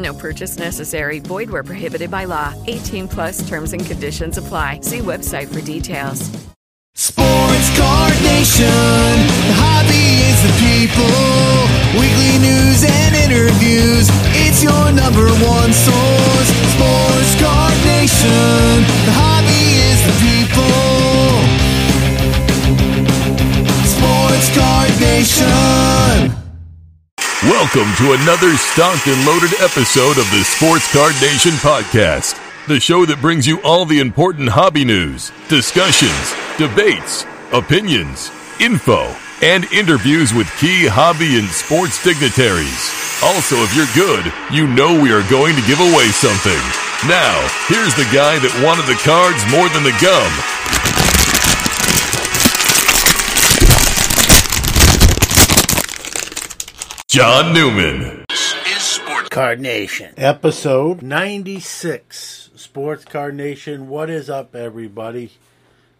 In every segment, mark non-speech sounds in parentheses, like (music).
No purchase necessary. Void where prohibited by law. 18 plus terms and conditions apply. See website for details. Sports Card Nation. The hobby is the people. Weekly news and interviews. It's your number one source. Sports Card Nation. The hobby is the people. Sports Card Nation. Welcome to another stocked and loaded episode of the Sports Card Nation podcast, the show that brings you all the important hobby news, discussions, debates, opinions, info, and interviews with key hobby and sports dignitaries. Also, if you're good, you know we are going to give away something. Now, here's the guy that wanted the cards more than the gum. John Newman. This is Sports Card Nation. Episode 96. Sports Card Nation. What is up, everybody?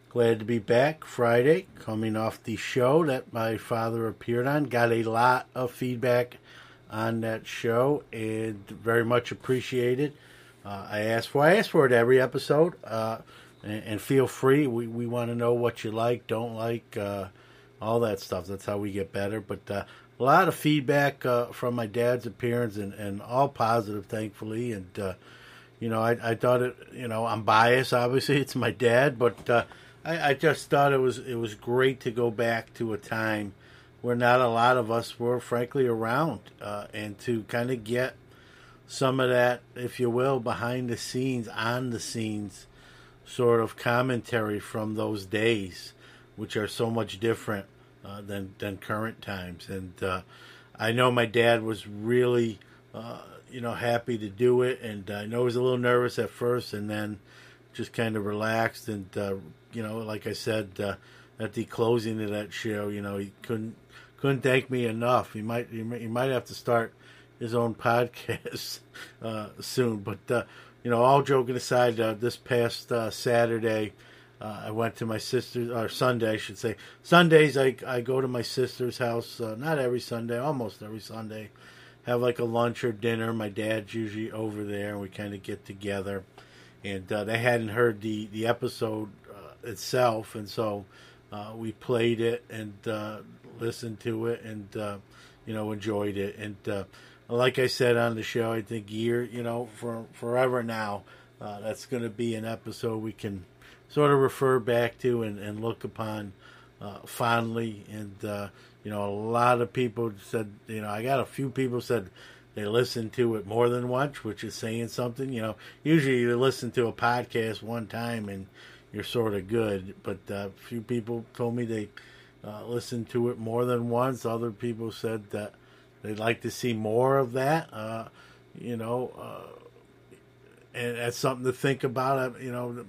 Glad to be back Friday, coming off the show that my father appeared on. Got a lot of feedback on that show and very much appreciated. Uh, I asked for I asked for it every episode, uh, and, and, feel free. We we want to know what you like, don't like, uh, all that stuff. That's how we get better. But uh, a lot of feedback uh, from my dad's appearance, and, and all positive, thankfully. And uh, you know, I, I thought it. You know, I'm biased. Obviously, (laughs) it's my dad, but uh, I, I just thought it was it was great to go back to a time where not a lot of us were, frankly, around, uh, and to kind of get some of that, if you will, behind the scenes, on the scenes, sort of commentary from those days, which are so much different uh, than than current times. And uh, I know my dad was really, uh, you know, happy to do it, and I know he was a little nervous at first, and then just kind of relaxed. And uh, you know, like I said uh, at the closing of that show, you know, he couldn't couldn't thank me enough. He might he might, have to start his own (laughs) podcast soon, but. you know, all joking aside, this past Saturday, uh, I went to my sister's, or Sunday, I should say. Sundays, I, I go to my sister's house, uh, not every Sunday, almost every Sunday. Have like a lunch or dinner. My dad's usually over there, and we kind of get together. And uh, they hadn't heard the, the episode uh, itself, and so uh, we played it and uh, listened to it and, you know, enjoyed it. And like I said on the show, I think year, you know, for forever now, that's going to be an episode we can sort of refer back to and, and look upon uh, fondly. And uh, you know, a lot of people said, you know, I got a few people said they listened to it more than once, which is saying something. You know, usually you listen to a podcast one time and you're sort of good, but uh, a few people told me they uh, listened to it more than once. Other people said that they'd like to see more of that. Uh, you know, uh, and that's something to think about. You know,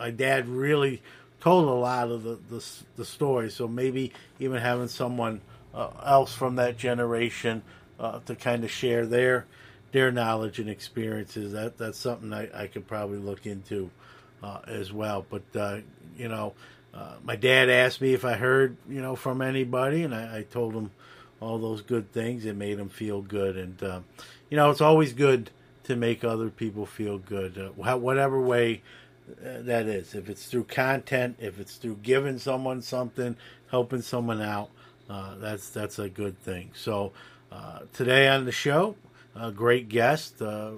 my dad really told a lot of the the, the story. So maybe even having someone uh, else from that generation uh, to kind of share their their knowledge and experiences that that's something I, I could probably look into uh, as well. But uh, you know, uh, my dad asked me if I heard, you know, from anybody, and I, I told him all those good things. It made him feel good, and uh, you know, it's always good to make other people feel good, whatever way that is. If it's through content, if it's through giving someone something, helping someone out, uh, that's that's a good thing. So uh, today on the show, a great guest, a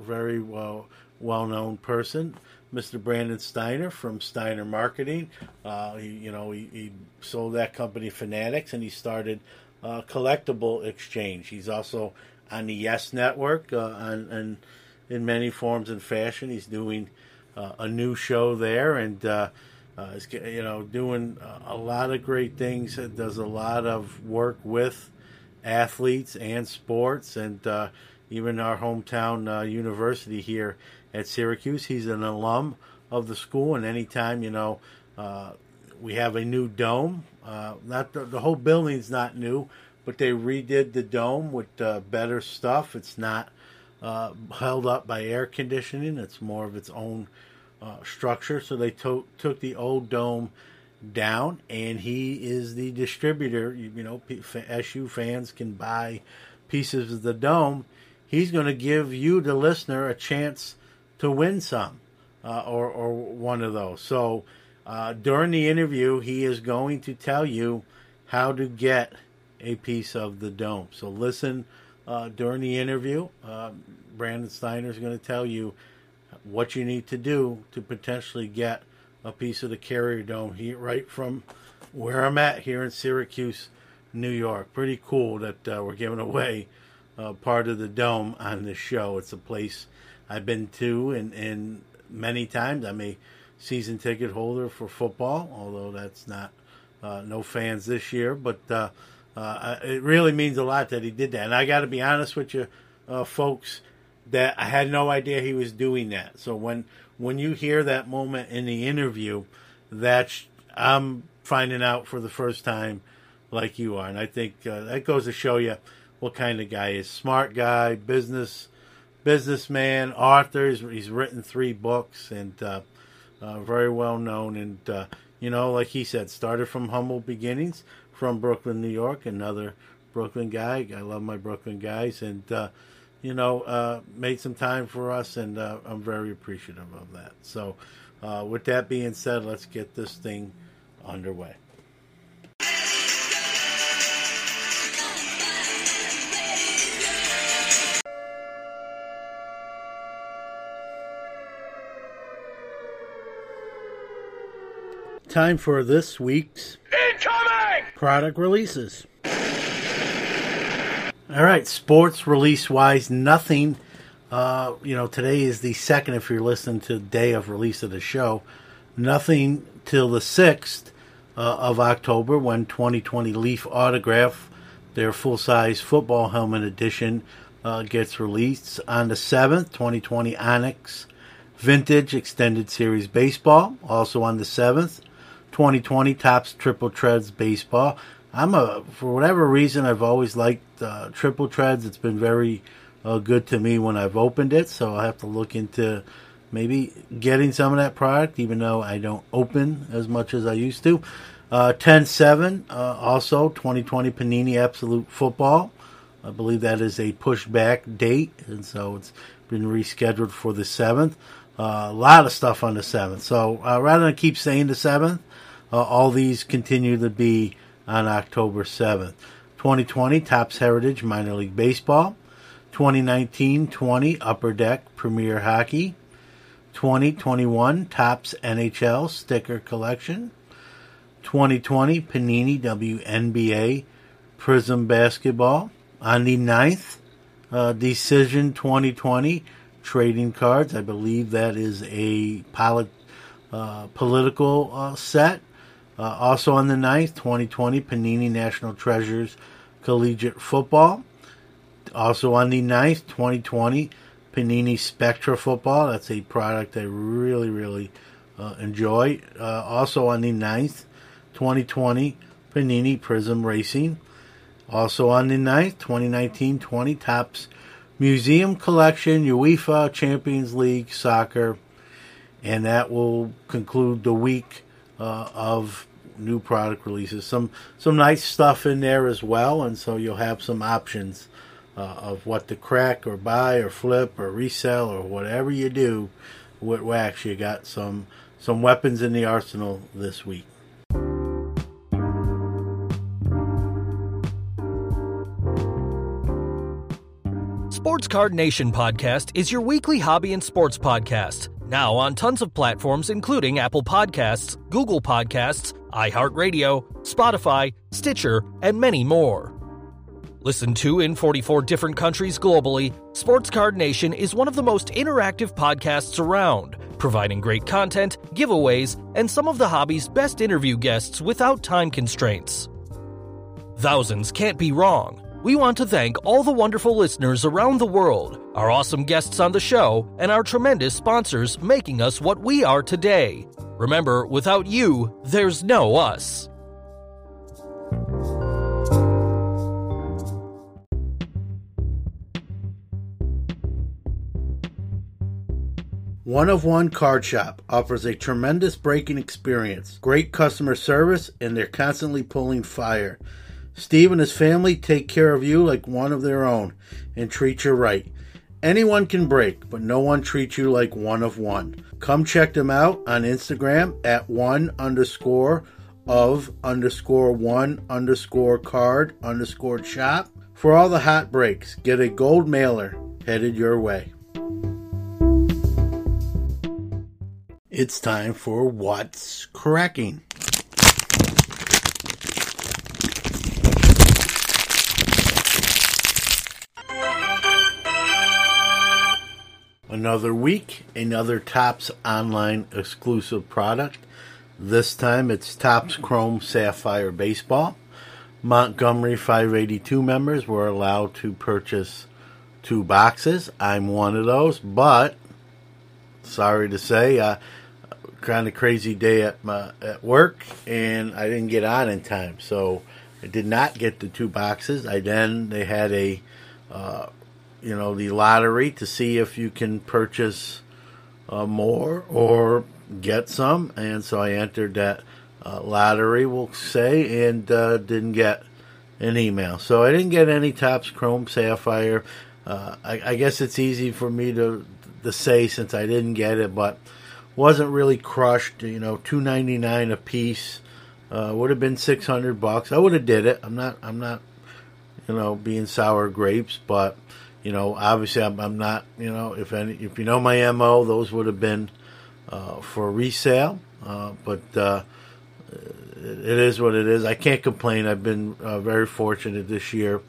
very well well known person. Mr. Brandon Steiner from Steiner Marketing. Uh, he, you know, he, he, sold that company Fanatics, and he started uh, Collectible Exchange. He's also on the Yes Network, uh, on, in many forms and fashion. He's doing uh, a new show there, and uh, uh, is you know doing a lot of great things. It Does a lot of work with athletes and sports, and even our hometown university here at Syracuse. He's an alum of the school, and anytime you know uh, we have a new dome, uh, not the, the, whole building's not new, but they redid the dome with uh, better stuff. It's not uh, held up by air conditioning; it's more of its own uh, structure. So they to- took the old dome down, and he is the distributor. You, you know, SU fans can buy pieces of the dome. He's going to give you, the listener, a chance to win some uh, or, or one of those. So uh, during the interview, he is going to tell you how to get a piece of the dome. So listen uh, during the interview. Uh, Brandon Steiner is going to tell you what you need to do to potentially get a piece of the Carrier Dome here, right from where I'm at here in Syracuse, New York. Pretty cool that uh, we're giving away uh, part of the dome on this show. It's a place I've been to and, and many times. I'm a season ticket holder for football, although that's not uh, no fans this year. But uh, it really means a lot that he did that. And I got to be honest with you, uh, folks, that I had no idea he was doing that. So when when you hear that moment in the interview, that's I'm finding out for the first time, like you are. And I think uh, that goes to show you what kind of guy is. Smart guy, business businessman, author. He's, he's written three books and uh, uh, very well known. And, uh, you know, like he said, started from humble beginnings from Brooklyn, New York. Another Brooklyn guy. I love my Brooklyn guys. And, uh, you know, uh, made some time for us. And uh, I'm very appreciative of that. So, with that being said, let's get this thing underway. Time for this week's! Product releases. All right, sports release wise, nothing. Uh, you know, today is the second if you're listening to day of release of the show. Nothing till the 6th uh, of October when 2020 Leaf Autograph, their full size football helmet edition, uh, gets released. On the 7th, 2020 Onyx Vintage Extended Series Baseball, also on the 7th. 2020 Topps Triple Threads Baseball. I'm a for whatever reason I've always liked uh, Triple Threads. It's been very uh, good to me when I've opened it, so I have to look into maybe getting some of that product, even though I don't open as much as I used to. Uh, 10-7, uh, also 2020 Panini Absolute Football. I believe that is a pushback date, and so it's been rescheduled for the 7th. Uh, a lot of stuff on the 7th. So uh, rather than keep saying the 7th, uh, all these continue to be on October 7th. 2020 Topps Heritage Minor League Baseball. 2019-20 Upper Deck Premier Hockey. 2021 Topps NHL Sticker Collection. 2020 Panini WNBA Prism Basketball. On the 9th, uh, Decision 2020 Trading Cards. I believe that is a polit- uh, political uh, set. Uh, also on the 9th, 2020, Panini National Treasures Collegiate Football. Also on the 9th, 2020, Panini Spectra Football. That's a product I really, really uh, enjoy. Uh, also on the 9th, 2020, Panini Prism Racing. Also on the 9th, 2019-20, Topps Museum Collection UEFA Champions League Soccer. And that will conclude the week uh, of new product releases. Some some nice stuff in there as well, and so you'll have some options uh, of what to crack or buy or flip or resell or whatever you do with wax. You got some some weapons in the arsenal this week. Sports Card Nation podcast is your weekly hobby and sports podcast. Now on tons of platforms, including Apple Podcasts, Google Podcasts, iHeartRadio, Spotify, Stitcher, and many more. Listened to in 44 different countries globally, Sports Card Nation is one of the most interactive podcasts around, providing great content, giveaways, and some of the hobby's best interview guests without time constraints. Thousands can't be wrong. We want to thank all the wonderful listeners around the world, our awesome guests on the show, and our tremendous sponsors making us what we are today. Remember, without you, there's no us. One of One Card Shop offers a tremendous breaking experience, great customer service, and they're constantly pulling fire. Steve and his family take care of you like one of their own and treat you right. Anyone can break, but no one treats you like one of one. Come check them out on Instagram at one underscore of underscore one underscore card underscore shop. For all the hot breaks, get a gold mailer headed your way. It's time for What's Cracking. Another week, another Topps online exclusive product. This time it's Topps Chrome Sapphire Baseball. Montgomery 582 members were allowed to purchase two boxes. I'm one of those, but sorry to say, uh, kind of crazy day at my at work, and I didn't get on in time, so I did not get the two boxes. I then they had a uh, you know the lottery to see if you can purchase uh, more or get some, and so I entered that uh, lottery, we'll say, and uh, didn't get an email. So I didn't get any Topps Chrome Sapphire. Uh, I, I, guess it's easy for me to to say since I didn't get it, but wasn't really crushed. You know, two ninety nine a piece uh, would have been six hundred bucks. I would have did it. I'm not. I'm not. You know, being sour grapes, but you know, obviously, I'm, I'm, not. You know, if any, if you know my mo, those would have been uh, for resale. Uh, but uh, it is what it is. I can't complain. I've been uh, very fortunate this year.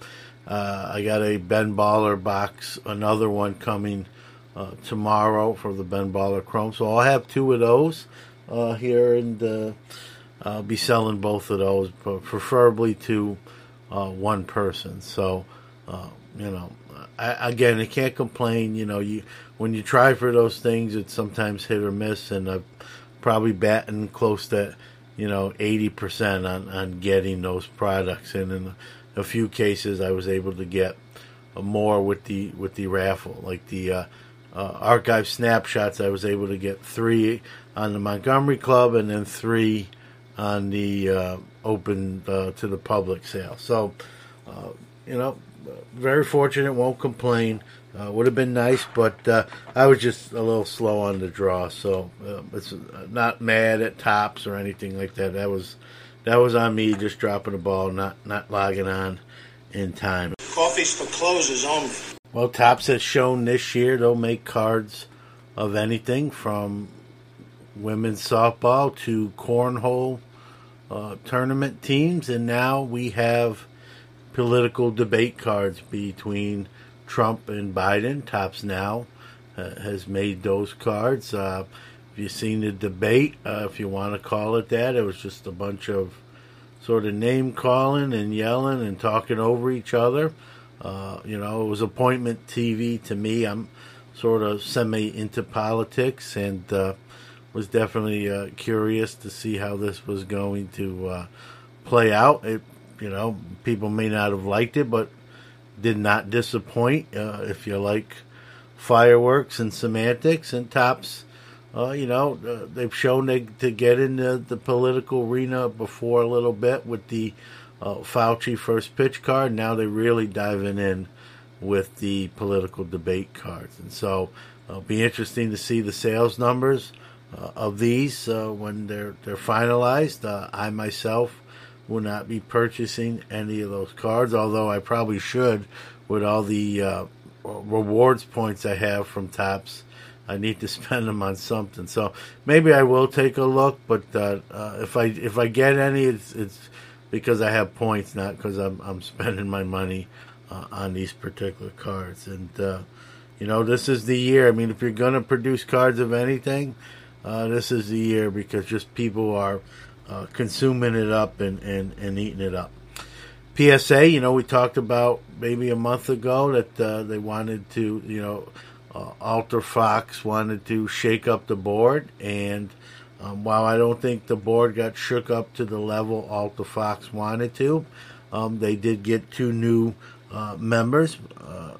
Uh, I got a Ben Baller box, another one coming uh, tomorrow for the Ben Baller Chrome. So I'll have two of those here, and I'll be selling both of those, but preferably to one person. So you know I, again, I can't complain. You know, you when you try for those things, it's sometimes hit or miss, and I've probably batting close to you know eighty percent on on getting those products. And in a few cases, I was able to get more with the with the raffle, like the uh, uh, archive snapshots. I was able to get three on the Montgomery Club, and then three on the uh, open uh, to the public sale. So, uh, you know, very fortunate, won't complain. Uh, would have been nice, but uh, I was just a little slow on the draw, so uh, it's not mad at Topps or anything like that. That was that was on me, just dropping the ball, not not logging on in time. Coffee's for closers only. Well, Topps has shown this year they'll make cards of anything from women's softball to cornhole uh, tournament teams, and now we have political debate cards between Trump and Biden. Topps Now uh, has made those cards. Uh, if you've seen the debate, uh, if you want to call it that, it was just a bunch of sort of name calling and yelling and talking over each other. Uh, you know, it was appointment TV to me. I'm sort of semi into politics and uh, was definitely uh, curious to see how this was going to play out. It you know, people may not have liked it, but did not disappoint. Uh, if you like fireworks and semantics, and Topps uh, you know, uh, they've shown they, to get into the political arena before a little bit with the uh, Fauci first pitch card. Now they're really diving in with the political debate cards. And so it'll be interesting to see the sales numbers uh, of these uh, when they're, they're finalized. Uh, I myself will not be purchasing any of those cards, although I probably should with all the uh, rewards points I have from Topps. I need to (laughs) spend them on something, so maybe I will take a look. But uh, uh, if I if I get any, it's it's because I have points, not because I'm I'm (laughs) spending my money uh, on these particular cards. And uh, you know, this is the year. I mean, if you're gonna produce cards of anything, uh, this is the year because just people are uh, consuming it up and, and, and eating it up. PSA, you know, we talked about maybe a month ago that uh, they wanted to, you know, uh, Alta Fox wanted to shake up the board. And um, while I don't think the board got shook up to the level Alta Fox wanted to, um, they did get two new uh, members, uh,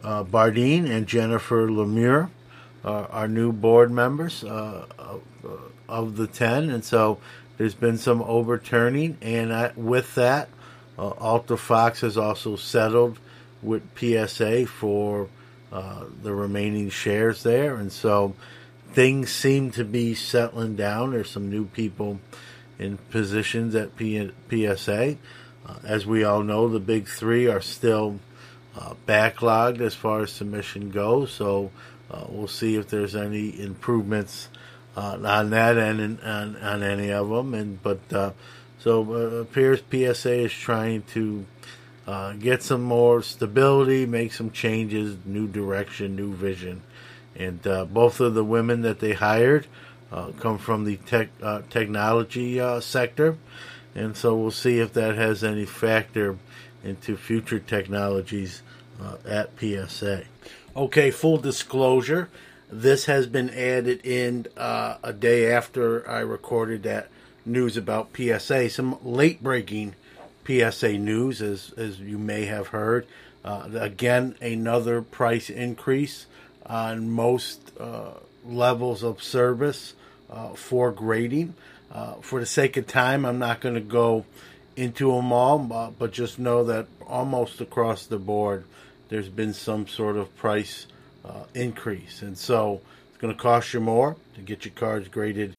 uh, Bardeen and Jennifer Lemire, our new board members uh, of, the 10. And so there's been some overturning, and I, with that, uh, Alta Fox has also settled with PSA for uh, the remaining shares there, and so things seem to be settling down. There's some new people in positions at P- PSA. Uh, as we all know, the big three are still uh, backlogged as far as submission goes, so uh, we'll see if there's any improvements uh, on that and on, on any of them. And but uh, so uh, appears PSA is trying to uh, get some more stability, make some changes, new direction, new vision. And uh, both of the women that they hired uh, come from the tech technology sector, and so we'll see if that has any factor into future technologies at PSA. Okay, full disclosure this has been added in uh, a day after I recorded that news about PSA. Some late breaking PSA news, as, as you may have heard. Uh, again, another price increase on most uh, levels of service uh, for grading. Uh, for the sake of time, I'm not going to go into them all, uh, but just know that almost across the board, there's been some sort of price uh, increase. And so it's going to cost you more to get your cards graded.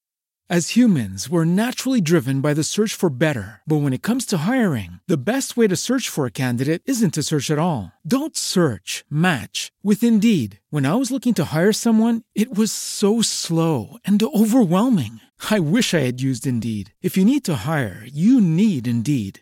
As humans, we're naturally driven by the search for better. But when it comes to hiring, the best way to search for a candidate isn't to search at all. Don't search, match with Indeed. When I was looking to hire someone, it was so slow and overwhelming. I wish I had used Indeed. If you need to hire, you need Indeed.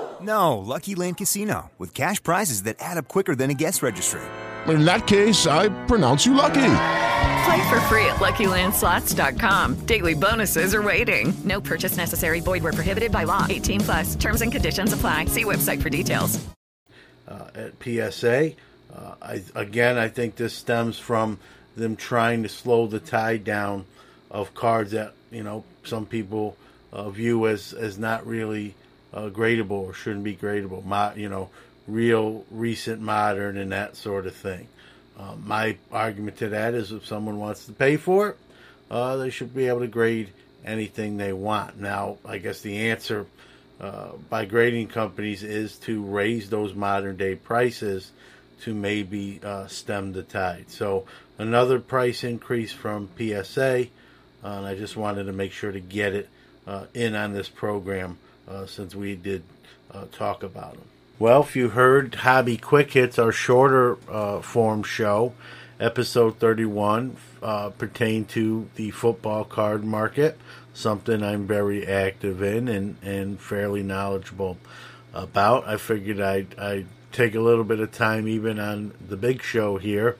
No, Lucky Land Casino, with cash prizes that add up quicker than a guest registry. In that case, I pronounce you lucky. Play for free at LuckyLandSlots.com. Daily bonuses are waiting. No purchase necessary. Void where prohibited by law. 18 plus. Terms and conditions apply. See website for details. Uh, at PSA, uh, I, again, I think this stems from them trying to slow the tide down of cards that you know some people uh, view as as not really uh, gradable or shouldn't be gradable. My, you know, real, recent, modern, and that sort of thing. Uh, my argument to that is if someone wants to pay for it, uh, they should be able to grade anything they want. Now, I guess the answer uh, by grading companies is to raise those modern day prices to maybe uh, stem the tide. So, another price increase from PSA, uh, and I just wanted to make sure to get it uh, in on this program uh, since we did uh, talk about them. Well, if you heard Hobby Quick Hits, our shorter uh, form show, episode 31 uh, pertained to the football card market, something I'm very active in and, and fairly knowledgeable about. I figured I'd, I'd take a little bit of time, even on the big show here,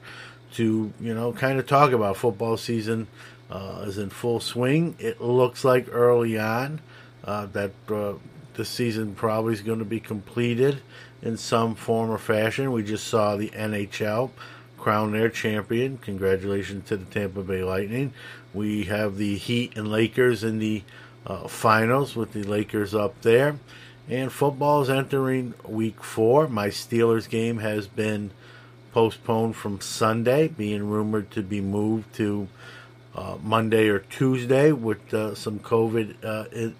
to you know kind of talk about football season uh, is in full swing. It looks like early on uh, that uh, the season probably is going to be completed in some form or fashion. We just saw the NHL crown their champion. Congratulations to the Tampa Bay Lightning. We have the Heat and Lakers in the uh, finals with the Lakers up there. And football is entering week four. My Steelers game has been postponed from Sunday, being rumored to be moved to uh, Monday or Tuesday with uh, some COVID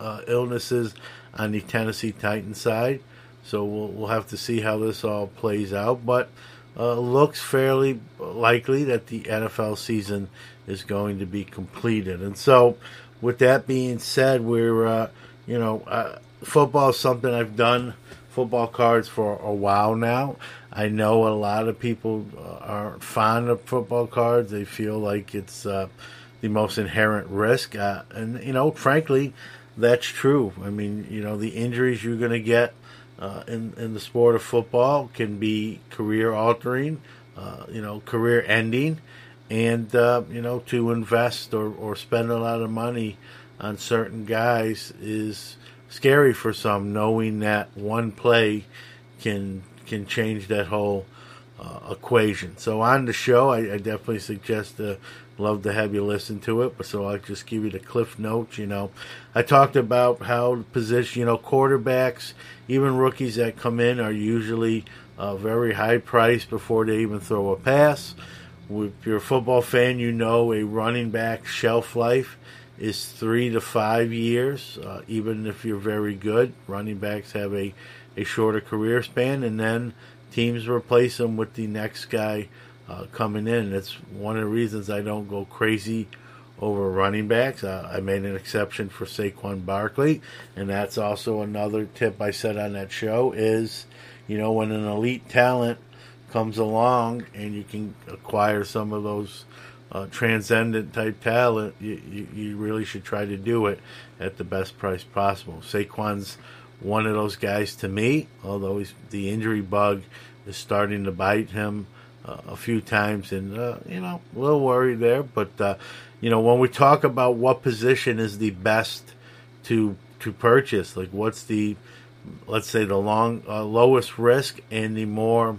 uh, illnesses on the Tennessee Titans side. So we'll, we'll have to see how this all plays out. But uh, looks fairly likely that the NFL season is going to be completed. And so, with that being said, we're, uh, you know, uh, football is something I've done football cards for a while now. I know a lot of people uh, aren't fond of football cards. They feel like it's uh, the most inherent risk. Uh, and, you know, frankly, that's true. I mean, you know, the injuries you're going to get uh, in, in the sport of football can be career altering, uh, you know, career ending. And, uh, you know, to invest or, or spend a lot of money on certain guys is scary for some, knowing that one play can can change that whole uh, equation. So on the show, I, I definitely suggest to love to have you listen to it. But so I'll just give you the cliff notes. You know, I talked about how position, you know, quarterbacks, even rookies that come in are usually uh, very high priced before they even throw a pass. If you're a football fan, you know a running back shelf life is three to five years. Uh, even if you're very good, running backs have a, a shorter career span, and then teams replace them with the next guy uh, coming in. That's one of the reasons I don't go crazy over running backs. Uh, I made an exception for Saquon Barkley, and that's also another tip I said on that show is, you know, when an elite talent comes along and you can acquire some of those uh, transcendent type talent, you, you, you, really should try to do it at the best price possible. Saquon's one of those guys to me, although he's, the injury bug is starting to bite him uh, a few times, and uh, you know, a little worried there. But uh, you know, when we talk about what position is the best to to purchase, like what's the let's say the long uh, lowest risk and the more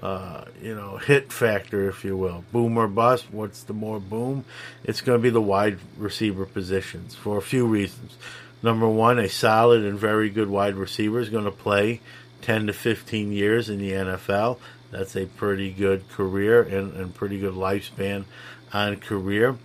uh, you know, hit factor, if you will. Boom or bust. What's the more boom? It's going to be the wide receiver positions for a few reasons. Number one, a solid and very good wide receiver is going to play 10 to 15 years in the NFL. That's a pretty good career and, and pretty good lifespan on career.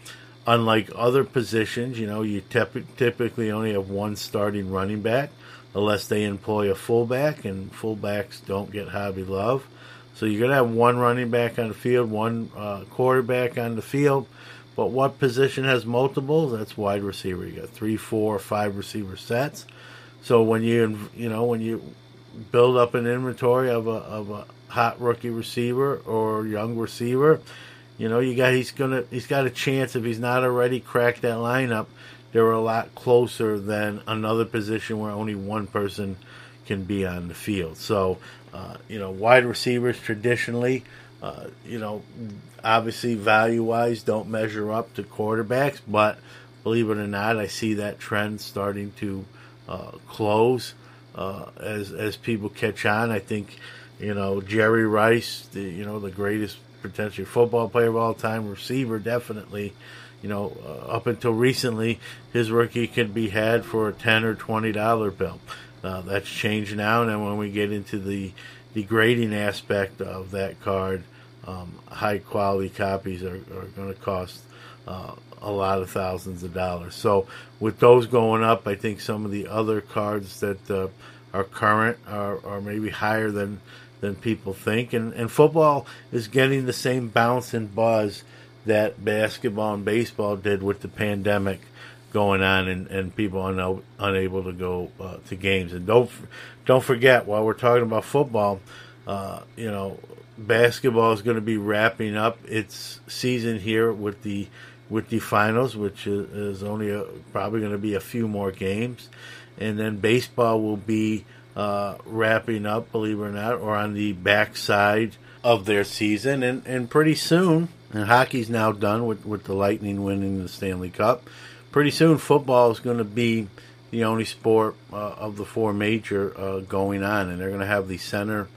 Unlike other positions, you know, you tep- typically only have one starting running back unless they employ a fullback, and fullbacks don't get hobby love. So you're going to have one running back on the field, one uh, quarterback on the field. But what position has multiples? That's wide receiver. You got three, four, five receiver sets. So when you you know when you build up an inventory of a of a hot rookie receiver or young receiver, you know you got he's gonna he's got a chance if he's not already cracked that lineup. They're a lot closer than another position where only one person can be on the field. So uh, you know, wide receivers traditionally, uh, you know, obviously value wise don't measure up to quarterbacks, but believe it or not, I see that trend starting to uh, close uh, as as people catch on. I think, you know, Jerry Rice, the, you know, the greatest potentially football player of all time, receiver definitely. You know, uh, up until recently, his rookie could be had for a ten or twenty dollar bill. Uh, that's changed now, and when we get into the the grading aspect of that card, um, high quality copies are, are going to cost uh, a lot of thousands of dollars. So with those going up, I think some of the other cards that uh, are current are, are maybe higher than than people think. And, and football is getting the same bounce and buzz that basketball and baseball did with the pandemic going on and, and people are unable to go uh, to games. And don't don't forget while we're talking about football, uh, you know, basketball is going to be wrapping up its season here with the with the finals, which is, only a, probably going to be a few more games, and then baseball will be uh, wrapping up, believe it or not, or on the backside of their season, and and pretty soon, and hockey's now done with with the Lightning winning the Stanley Cup. Pretty soon, football is going to be the only sport uh, of the four major uh, going on, and they're going to have the center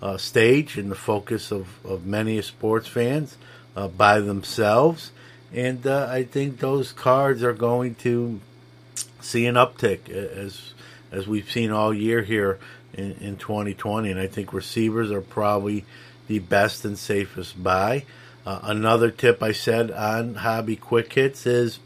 uh, stage and the focus of, of many sports fans uh, by themselves. And uh, I think those cards are going to see an uptick as as we've seen all year here in, in 2020. And I think receivers are probably the best and safest buy. Uh, another tip I said on hobby quick hits is,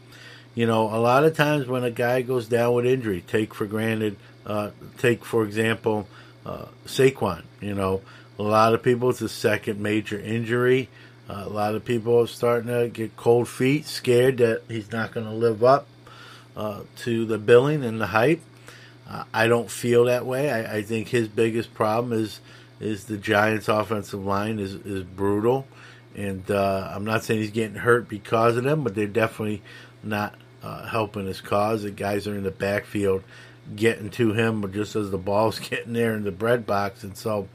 you know, a lot of times when a guy goes down with injury, take for granted, uh, take for example, uh, Saquon. You know, a lot of people it's a second major injury. Uh, a lot of people are starting to get cold feet, scared that he's not going to live up uh, to the billing and the hype. Uh, I don't feel that way. I, I, think his biggest problem is is the Giants' offensive line is is brutal, and uh, I'm not saying he's getting hurt because of them, but they're definitely not uh, helping his cause. The guys are in the backfield getting to him just as the ball's (laughs) getting there in the bread box. And so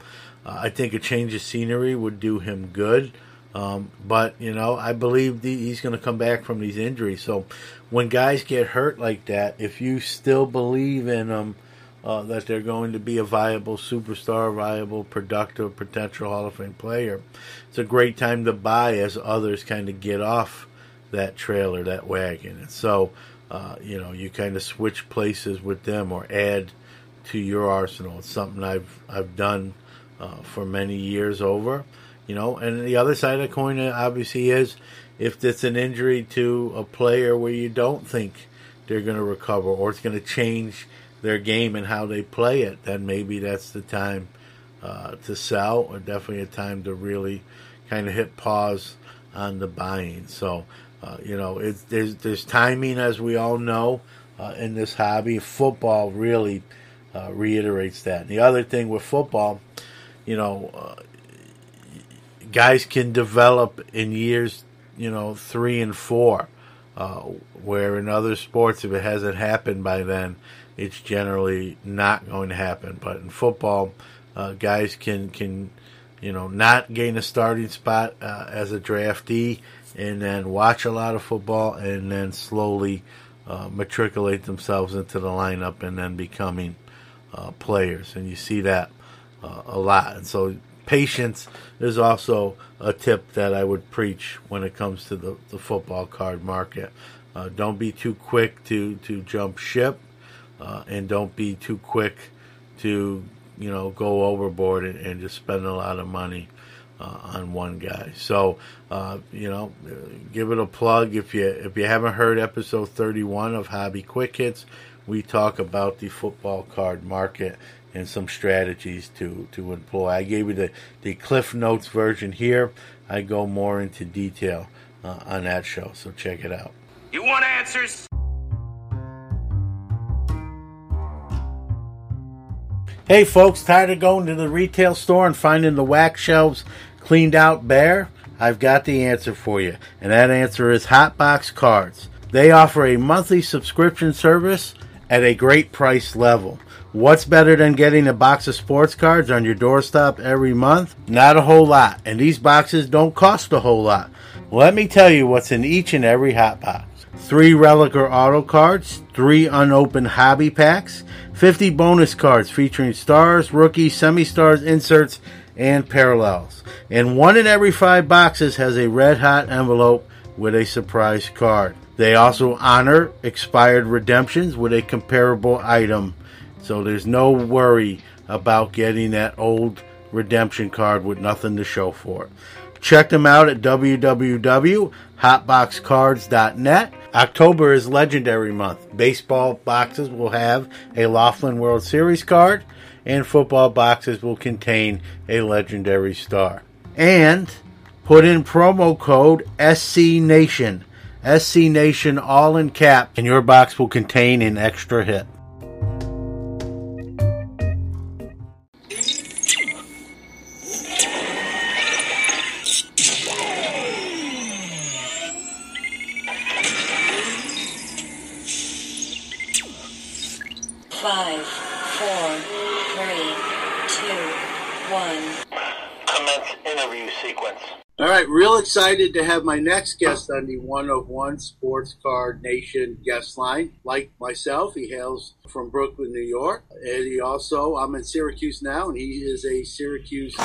uh, I think a change of scenery would do him good. Um, but, you know, I believe the, he's going to come back from these injuries. So when guys get hurt like that, if you still believe in them, uh, that they're going to be a viable superstar, viable, productive, potential Hall of Fame player, it's a great time to buy as others kind of get off that trailer, that wagon. And so, uh, you know, you kind of switch places with them or add to your arsenal. It's something I've I've done uh, for many years over, you know. And the other side of the coin obviously is if it's an injury to a player where you don't think they're going to recover or it's going to change their game and how they play it, then maybe that's the time uh, to sell or definitely a time to really kind of hit pause on the buying. So uh, you know, it's, there's there's timing, as we all know, uh, in this hobby. Football really uh, reiterates that. And the other thing with football, you know, uh, guys can develop in years, you know, three and four, uh, where in other sports, if it hasn't happened by then, it's generally not going to happen. But in football, guys can can you know, not gain a starting spot uh, as a draftee and then watch a lot of football and then slowly uh, matriculate themselves into the lineup and then becoming uh, players. And you see that uh, a lot. And so patience is also a tip that I would preach when it comes to the, the football card market. Uh, don't be too quick to, to jump ship uh, and don't be too quick to you know go overboard and, and just spend a lot of money uh, on one guy. So, uh, you know, give it a plug if you if you haven't heard episode 31 of Hobby Quick Hits. We talk about the football card market and some strategies to to employ. I gave you the the Cliff Notes version here. I go more into detail uh, on that show, so check it out. You want answers? Hey folks, tired of going to the retail store and finding the wax shelves cleaned out bare? I've got the answer for you, and that answer is Hotbox Cards. They offer a monthly subscription service at a great price level. What's better than getting a box of sports cards on your doorstep every month? Not a whole lot, and these boxes don't cost a whole lot. Let me tell you what's in each and every hot box. Three Relic or Auto cards, three unopened hobby packs, 50 bonus cards featuring stars, rookies, semi stars, inserts, and parallels. And one in every five boxes has a red hot envelope with a surprise card. They also honor expired redemptions with a comparable item, so there's no worry about getting that old redemption card with nothing to show for it. Check them out at www.hotboxcards.net. October is legendary month. Baseball boxes will have a Laughlin World Series card, and football boxes will contain a legendary star. And put in promo code SC Nation SC Nation all in cap, and your box will contain an extra hit. All right, real excited to have my next guest on the One of One Sports Card Nation guest line. Like myself, he hails from Brooklyn, New York, and he also I'm in Syracuse now, and he is a Syracuse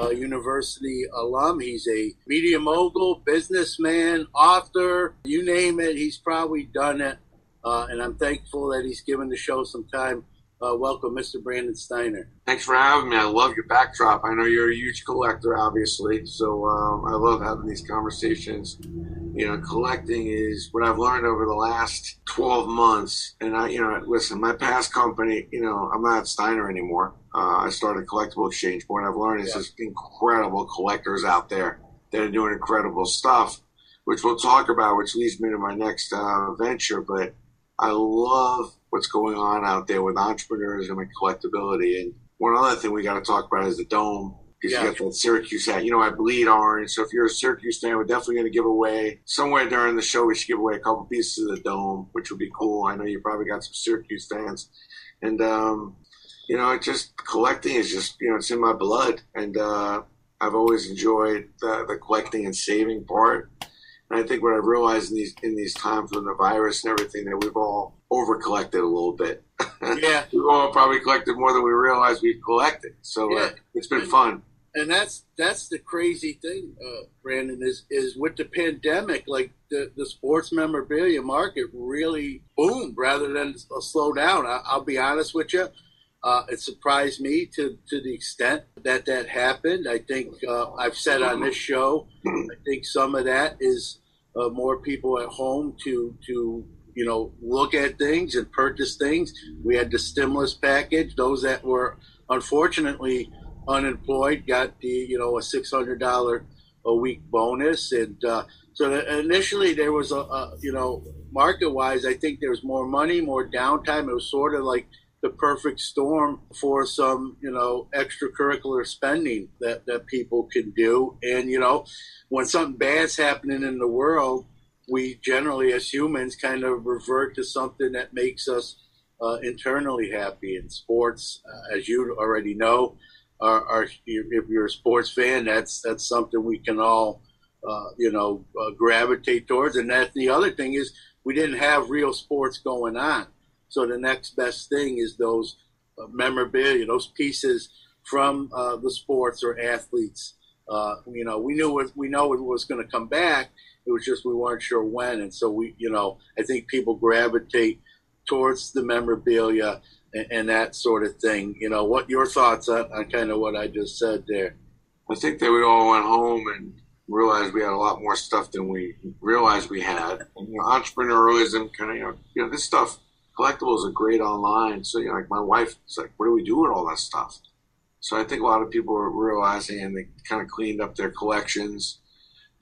uh, University alum. He's a media mogul, businessman, author, you name it. He's probably done it, uh, and I'm thankful that he's given the show some time. Uh, welcome, Mr. Brandon Steiner. Thanks for having me. I love your backdrop. I know you're a huge collector, obviously, so um, I love having these conversations. You know, collecting is what I've learned over the last 12 months. And I, you know, listen, my past company, you know, I'm not Steiner anymore. Uh, I started Collectible Exchange Board. I've learned is just incredible collectors out there that are doing incredible stuff, which we'll talk about, which leads me to my next uh, venture. But I love what's going on out there with entrepreneurs and with collectability. And one other thing we got to talk about is the dome. Because Yeah. you got that Syracuse hat. You know, I bleed orange. So if you're a Syracuse fan, we're definitely going to give away somewhere during the show. We should give away a couple pieces of the dome, which would be cool. I know you probably got some Syracuse fans, and um, you know, it just collecting is just you know, it's in my blood, and uh, I've always enjoyed the, the collecting and saving part. And I think what I've realized in these in these times with the virus and everything that we've all over collected a little bit. (laughs) Yeah. we've all probably collected more than we realized we've collected. So uh, it's been fun. and that's that's the crazy thing, uh, Brandon, is is with the pandemic, like the, the sports memorabilia market really boomed rather than uh, slow down. I, I'll be honest with you. Uh, it surprised me to, to the extent that that happened. I think uh, I've said on this show, I think some of that is uh, more people at home to to you know look at things and purchase things. We had the stimulus package. Those that were unfortunately unemployed got the you know a six hundred dollar a week bonus, and uh, so initially there was a, a you know market wise, I think there was more money, more downtime. It was sort of like the perfect storm for some you know extracurricular spending that that people can do, and you know when something bad's happening in the world. We generally, as humans, kind of revert to something that makes us uh, internally happy. In sports, uh, as you already know, are, are if you're a sports fan, that's that's something we can all uh, you know uh, gravitate towards. And that the other thing is we didn't have real sports going on, so the next best thing is those uh, memorabilia, those pieces from uh, the sports or athletes. You know, we knew it, we know it was going to come back. It was just we weren't sure when, and so we, you know, I think people gravitate towards the memorabilia and, and that sort of thing. You know, what your thoughts on, on kind of what I just said there? I think that we all went home and realized we had a lot more stuff than we realized we had. And, you know, entrepreneurialism, kind of, you know, you know, this stuff, collectibles are great online. So, you know, like my wife is like, what do we do with all that stuff? So I think a lot of people are realizing and they kind of cleaned up their collections.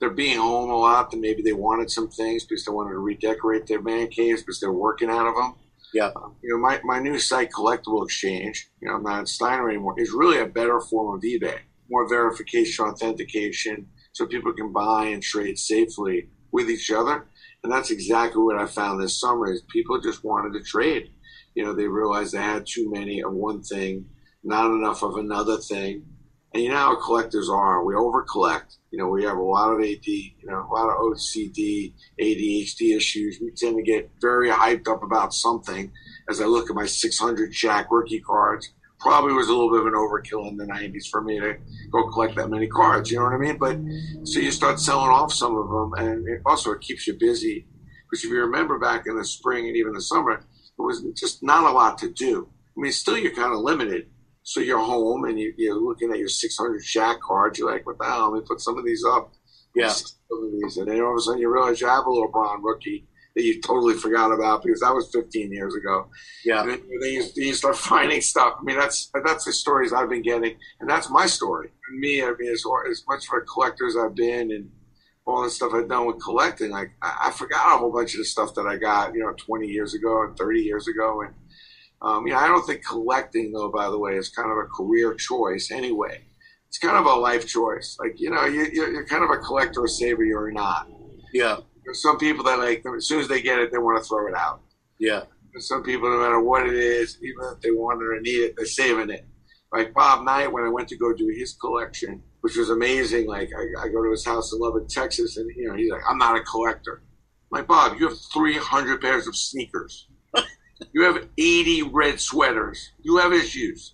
They're being home a lot, and maybe they wanted some things because they wanted to redecorate their man caves because they're working out of them. Yeah. Uh, you know, my, my new site, Collectible Exchange, you know, I'm not at Steiner anymore, is really a better form of eBay. More verification, authentication, so people can buy and trade safely with each other. And that's exactly what I found this summer is people just wanted to trade. You know, they realized they had too many of one thing, not enough of another thing. And you know how collectors are. We over collect. You know, we have a lot of AD, you know, a lot of OCD, ADHD issues. We tend to get very hyped up about something. As I look at my 600 Jack rookie cards, probably was a little bit of an overkill in the 90s for me to go collect that many cards. You know what I mean? But so you start selling off some of them, and it also it keeps you busy. Because if you remember back in the spring and even the summer, it was just not a lot to do. I mean, still you're kind of limited. So you're home and you, you're looking at your 600 Jack cards. You're like, what the hell? Let me put some of these up. Yeah. Some of these. And then all of a sudden you realize you have a LeBron rookie that you totally forgot about because that was 15 years ago. Yeah. And then you, you start (laughs) finding stuff. I mean, that's that's the stories I've been getting, and that's my story. Me, I mean, as, as much for collectors I've been, and all the stuff I've done with collecting, like I, I forgot a whole bunch of the stuff that I got, you know, 20 years ago and 30 years ago. And, um, yeah, I don't think collecting, though, by the way, is kind of a career choice anyway. It's kind of a life choice. Like, you know, you, you're kind of a collector or saver, you're not. Yeah. There's some people that, like, as soon as they get it, they want to throw it out. Yeah. There's some people, no matter what it is, even if they want it or need it, they're saving it. Like Bob Knight, when I went to go do his collection, which was amazing. Like I, I go to his house in Lubbock, Texas, and you know he's like, "I'm not a collector." I'm like Bob, you have 300 pairs of sneakers. You have 80 red sweaters. You have issues.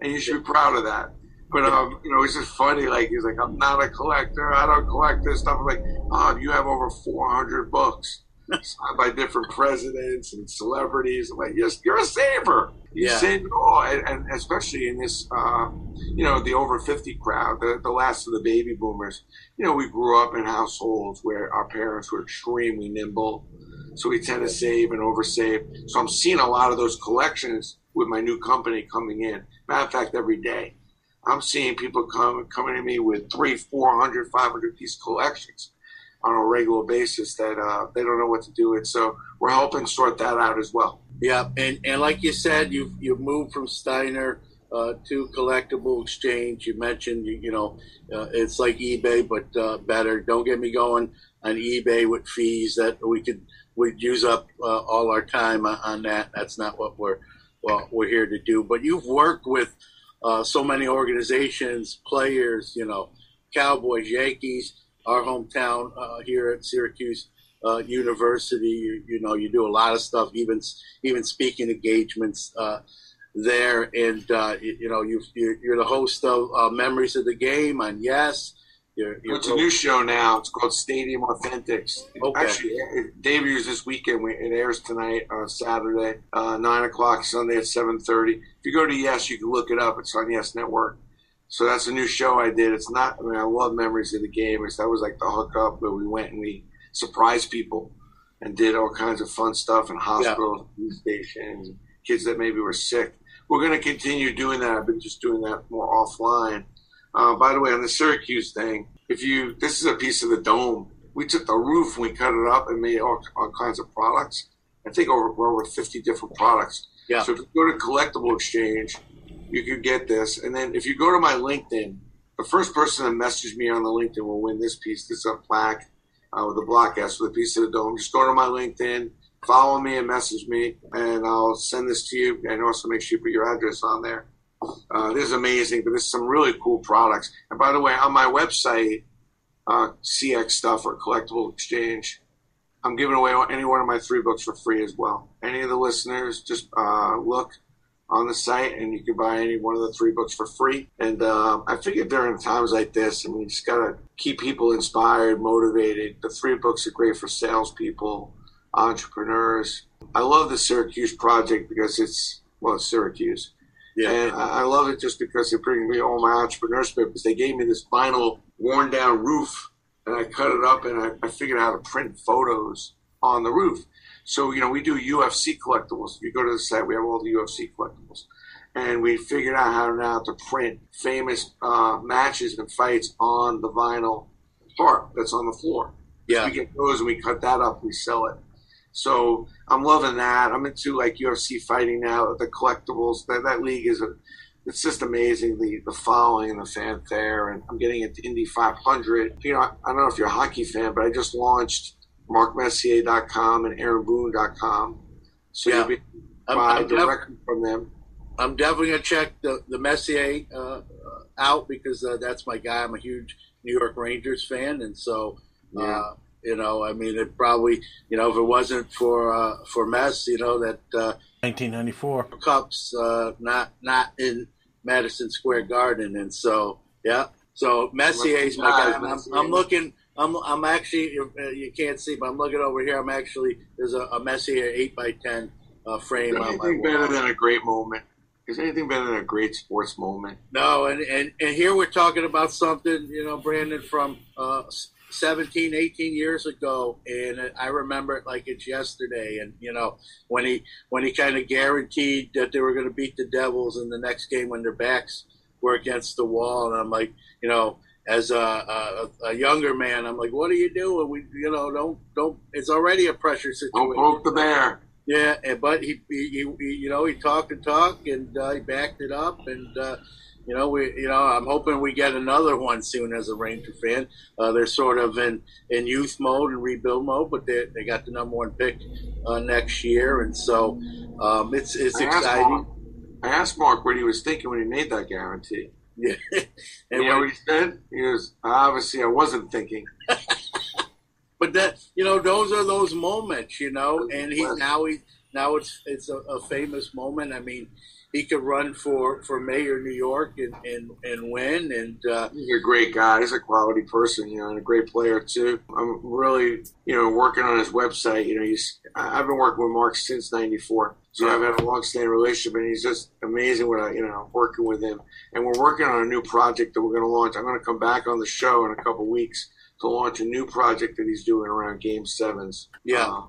And you should be proud of that. But, um, you know, it's just funny. Like, he's like, I'm not a collector. I don't collect this stuff. I'm like, Bob, you have over 400 books (laughs) signed by different presidents and celebrities. I'm like, yes, you're a saver. You Yeah. save it all. And, and especially in this, uh, you know, the over 50 crowd, the, the last of the baby boomers. You know, we grew up in households where our parents were extremely nimble. So we tend to save and oversave. So I'm seeing a lot of those collections with my new company coming in. Matter of fact, every day. I'm seeing people come coming to me with three, 400, 500 piece collections on a regular basis that uh, they don't know what to do with. So we're helping sort that out as well. Yeah, and, and like you said, you've you've moved from Steiner uh, to collectible exchange. You mentioned you, you know uh, it's like eBay but uh, better. Don't get me going on eBay with fees that we could we'd use up uh, all our time on that. That's not what we're well we're here to do. But you've worked with uh, so many organizations, players, you know, Cowboys, Yankees, our hometown uh, here at Syracuse uh, University. You, you know, you do a lot of stuff, even even speaking engagements uh, there, and uh, you, you know, you you're, you're the host of uh, Memories of the Game on Yes. It's a new show now. It's called Stadium Authentics. Okay. Actually, it debuts this weekend. It airs tonight on Saturday, uh, nine o'clock. Sunday at seven thirty. If you go to Yes, you can look it up. It's on Yes Network. So that's a new show I did. It's not. I mean, I love Memories of the Game. It's, that was like the hookup where we went and we surprised people and did all kinds of fun stuff in hospitals, police stations, kids that maybe were sick. We're going to continue doing that. I've been just doing that more offline. Uh, by the way, on the Syracuse thing, if you this is a piece of the dome. We took the roof and we cut it up and made all, all kinds of products. I think over we're over fifty different products. Yeah. So if you go to Collectible Exchange, you can get this. And then if you go to my LinkedIn, the first person that messaged me on the LinkedIn will win this piece. This is a plaque uh, with a block S with a piece of the dome. Just go to my LinkedIn, follow me, and message me, and I'll send this to you. And also make sure you put your address on there. Uh, this is amazing, but there's some really cool products. And by the way, on my website, uh, CX stuff or Collectible Exchange, I'm giving away any one of my three books for free as well. Any of the listeners, just uh, look on the site and you can buy any one of the three books for free. And uh, I figured during times like this, I mean, you just got to keep people inspired, motivated. The three books are great for salespeople, entrepreneurs. I love the Syracuse project because it's, well, it's Syracuse. Yeah. And I I love it just because it brings me all my entrepreneur spirit because they gave me this vinyl worn down roof and I cut it up and I, I figured out how to print photos on the roof. So, you know, we do UFC collectibles. You go to the site, we have all the UFC collectibles. And we figured out how now to print famous uh, matches and fights on the vinyl part that's on the floor. Yeah. We get those and we cut that up, we sell it. So I'm loving that. I'm into like UFC fighting now, the collectibles. That that league is a, it's just amazing the the following and the fanfare. And I'm getting into Indy 500. You know, I, I don't know if you're a hockey fan, but I just launched MarkMessier.com and AaronBoone.com. So Yeah. you'll be I'm- buy I'm def- directly from them. I'm definitely gonna check the the Messier uh, out because uh, that's my guy. I'm a huge New York Rangers fan, and so Yeah. uh, you know, I mean, it probably you know if it wasn't for uh, for Mess, you know that uh, 1994 Cups uh, not not in Madison Square Garden, and so yeah, so Messier's my guy. I'm, I'm, I'm looking. I'm, I'm actually uh, you can't see, but I'm looking over here. I'm actually there's a, a Messier eight by ten uh, frame Is on my anything wall. better than a great moment? Is anything better than a great sports moment? No, and, and, and here we're talking about something, you know, Brandon, from uh, 17, 18 years ago, and I remember it like it's yesterday. And you know, when he when he kind of guaranteed that they were going to beat the Devils in the next game when their backs were against the wall, and I'm like, you know, as a, a, a younger man, I'm like, what are you doing? We, you know, don't don't. It's already a pressure situation. Don't poke the bear. Yeah, and, but he, he, he, he- you know, he talked and talked, and uh, he backed it up, and uh, you know, we, you know, I'm hoping we get another one soon as a Ranger fan. Uh, they're sort of in, in youth mode and rebuild mode, but they they got the number one pick uh, next year, and so um, it's it's I exciting. Mark- I asked Mark what he was thinking when he made that guarantee. Yeah, (laughs) And you know what he said? He goes, obviously, I wasn't thinking. (laughs) but that you know those are those moments you know and he now he now it's it's a, a famous moment i mean he could run for for mayor of new york and and, and win and uh He's a great guy. He's a quality person, you know, and a great player too. I'm really, you know, working on his website. You know, he's I- I've been working with Mark since '94, so I've had a long-standing relationship, and he's just amazing. With you know, working with him, and we're working on a new project that we're going to launch. I'm going to come back on the show in a couple weeks to launch a new project that he's doing around Game Sevens. Yeah. Uh,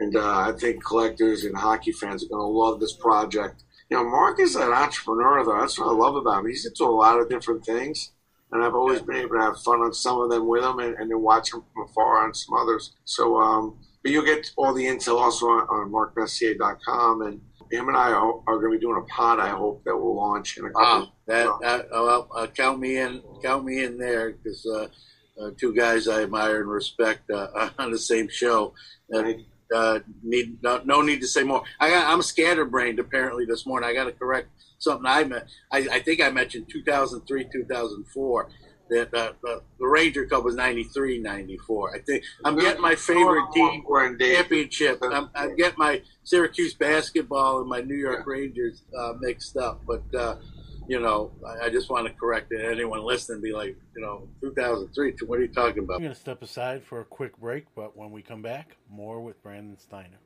and uh, I think collectors and hockey fans are going to love this project. You know, Mark is an entrepreneur, though. That's what I love about him. He's into a lot of different things, and I've always been able to have fun on some of them with him, and, and then watch him from afar on some others. So, um, but you'll get all the intel also on, on markmessier.com, and him and I are, are going to be doing a pod. I hope that will launch in a couple. wow that, that oh, well, uh, count me in count me in there because uh, uh, two guys i admire and respect uh, (laughs) on the same show uh, need no, no need to say more. I got, I'm scatterbrained apparently this morning. I got to correct something I meant. I, I think I mentioned 2003, 2004. That uh, the, the Ranger Cup was 93, 94. I think I'm getting my favorite team championship. I'm, I'm getting my Syracuse basketball and my New York Rangers uh, mixed up. But uh, you know, I, I just want to correct it. Anyone listening, be like, you know, 2003. What are you talking about? I'm going to step aside for a quick break, but when we come back, more with Brandon Steiner.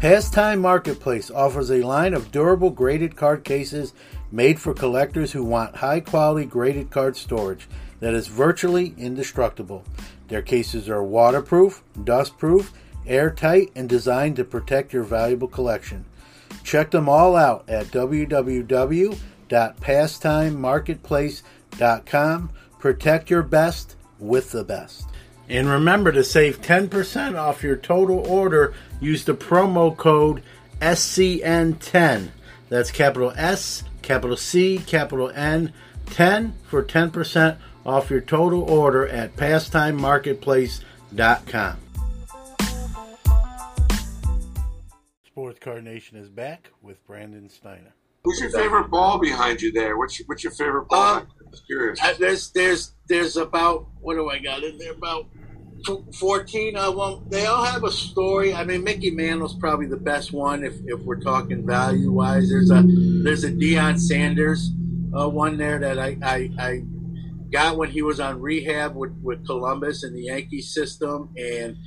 Pastime Marketplace offers a line of durable graded card cases made for collectors who want high quality graded card storage that is virtually indestructible. Their cases are waterproof, dustproof, airtight, and designed to protect your valuable collection. Check them all out at www.pastimemarketplace.com. Protect your best with the best. And remember to save 10% off your total order. Use the promo code SCN10. That's capital S, capital C, capital N, 10 for 10% off your total order at pastimemarketplace.com. Sports Card Nation is back with Brandon Steiner. Who's your favorite ball behind you there? What's your, what's your favorite ball? I'm curious. Uh, there's there's there's about what do I got in there? About fourteen of them. They all have a story. I mean, Mickey Mantle's probably the best one if, if we're talking value wise. There's a there's a Deion Sanders uh, one there that I, I I got when he was on rehab with with Columbus in the Yankee system, and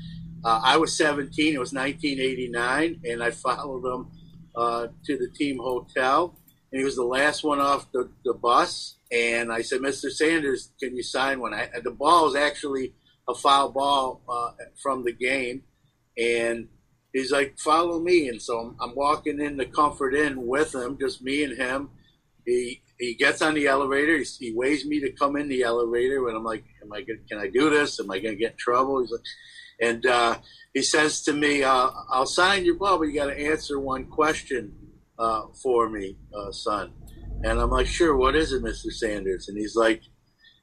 uh, I was 17. It was 1989, and I followed him uh, to the team hotel and he was the last one off the, the bus. And I said, Mr. Sanders, can you sign one? I, the ball was actually a foul ball uh, from the game, and he's like, "Follow me." And so I'm, I'm walking in the Comfort Inn with him, just me and him. He he gets on the elevator. He, he waits me to come in the elevator, and I'm like, "Am I can I do this? Am I going to get in trouble?" He's like, and uh, he says to me, uh, "I'll sign your ball, but you got to answer one question uh, for me, uh, son." And I'm like, "Sure. What is it, Mister Sanders?" And he's like,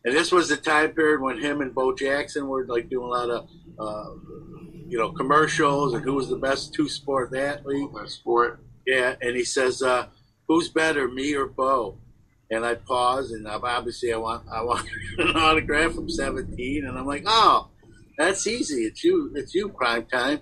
and this was the time period when him and Bo Jackson were like doing a lot of, uh, you know, commercials and who was the best two sport athlete. Best sport. Yeah, and he says, uh, "Who's better, me or Bo?" And I pause, and obviously I want I want (laughs) an autograph from 17, and I'm like, "Oh, that's easy. It's you. It's you, prime time."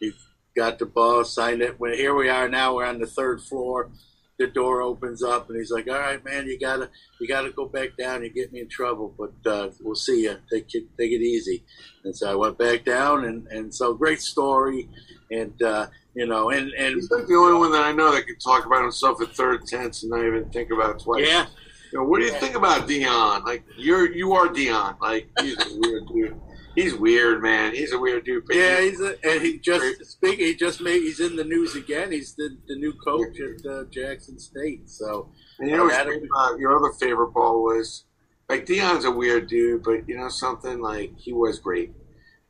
He got the ball, signed it. When here we are now, we're on the third floor the door opens up and he's like, "All right, man, you gotta you gotta go back down. You get me in trouble, but uh, we'll see you. Take it take it easy." And so I went back down, and and so great story, and uh, you know, and and he's like the only one that I know that can talk about himself at third tense and not even think about it twice. Yeah. You know, what do you think about Deion? Like you're you are Deion. Like he's a weird dude. He's weird, man. He's a weird dude. Yeah, he's a, and he just speaking. He just made. He's in the news again. He's the, the new coach at uh, Jackson State. So and you know, about your other favorite ball was like Deion's a weird dude, but you know something like he was great.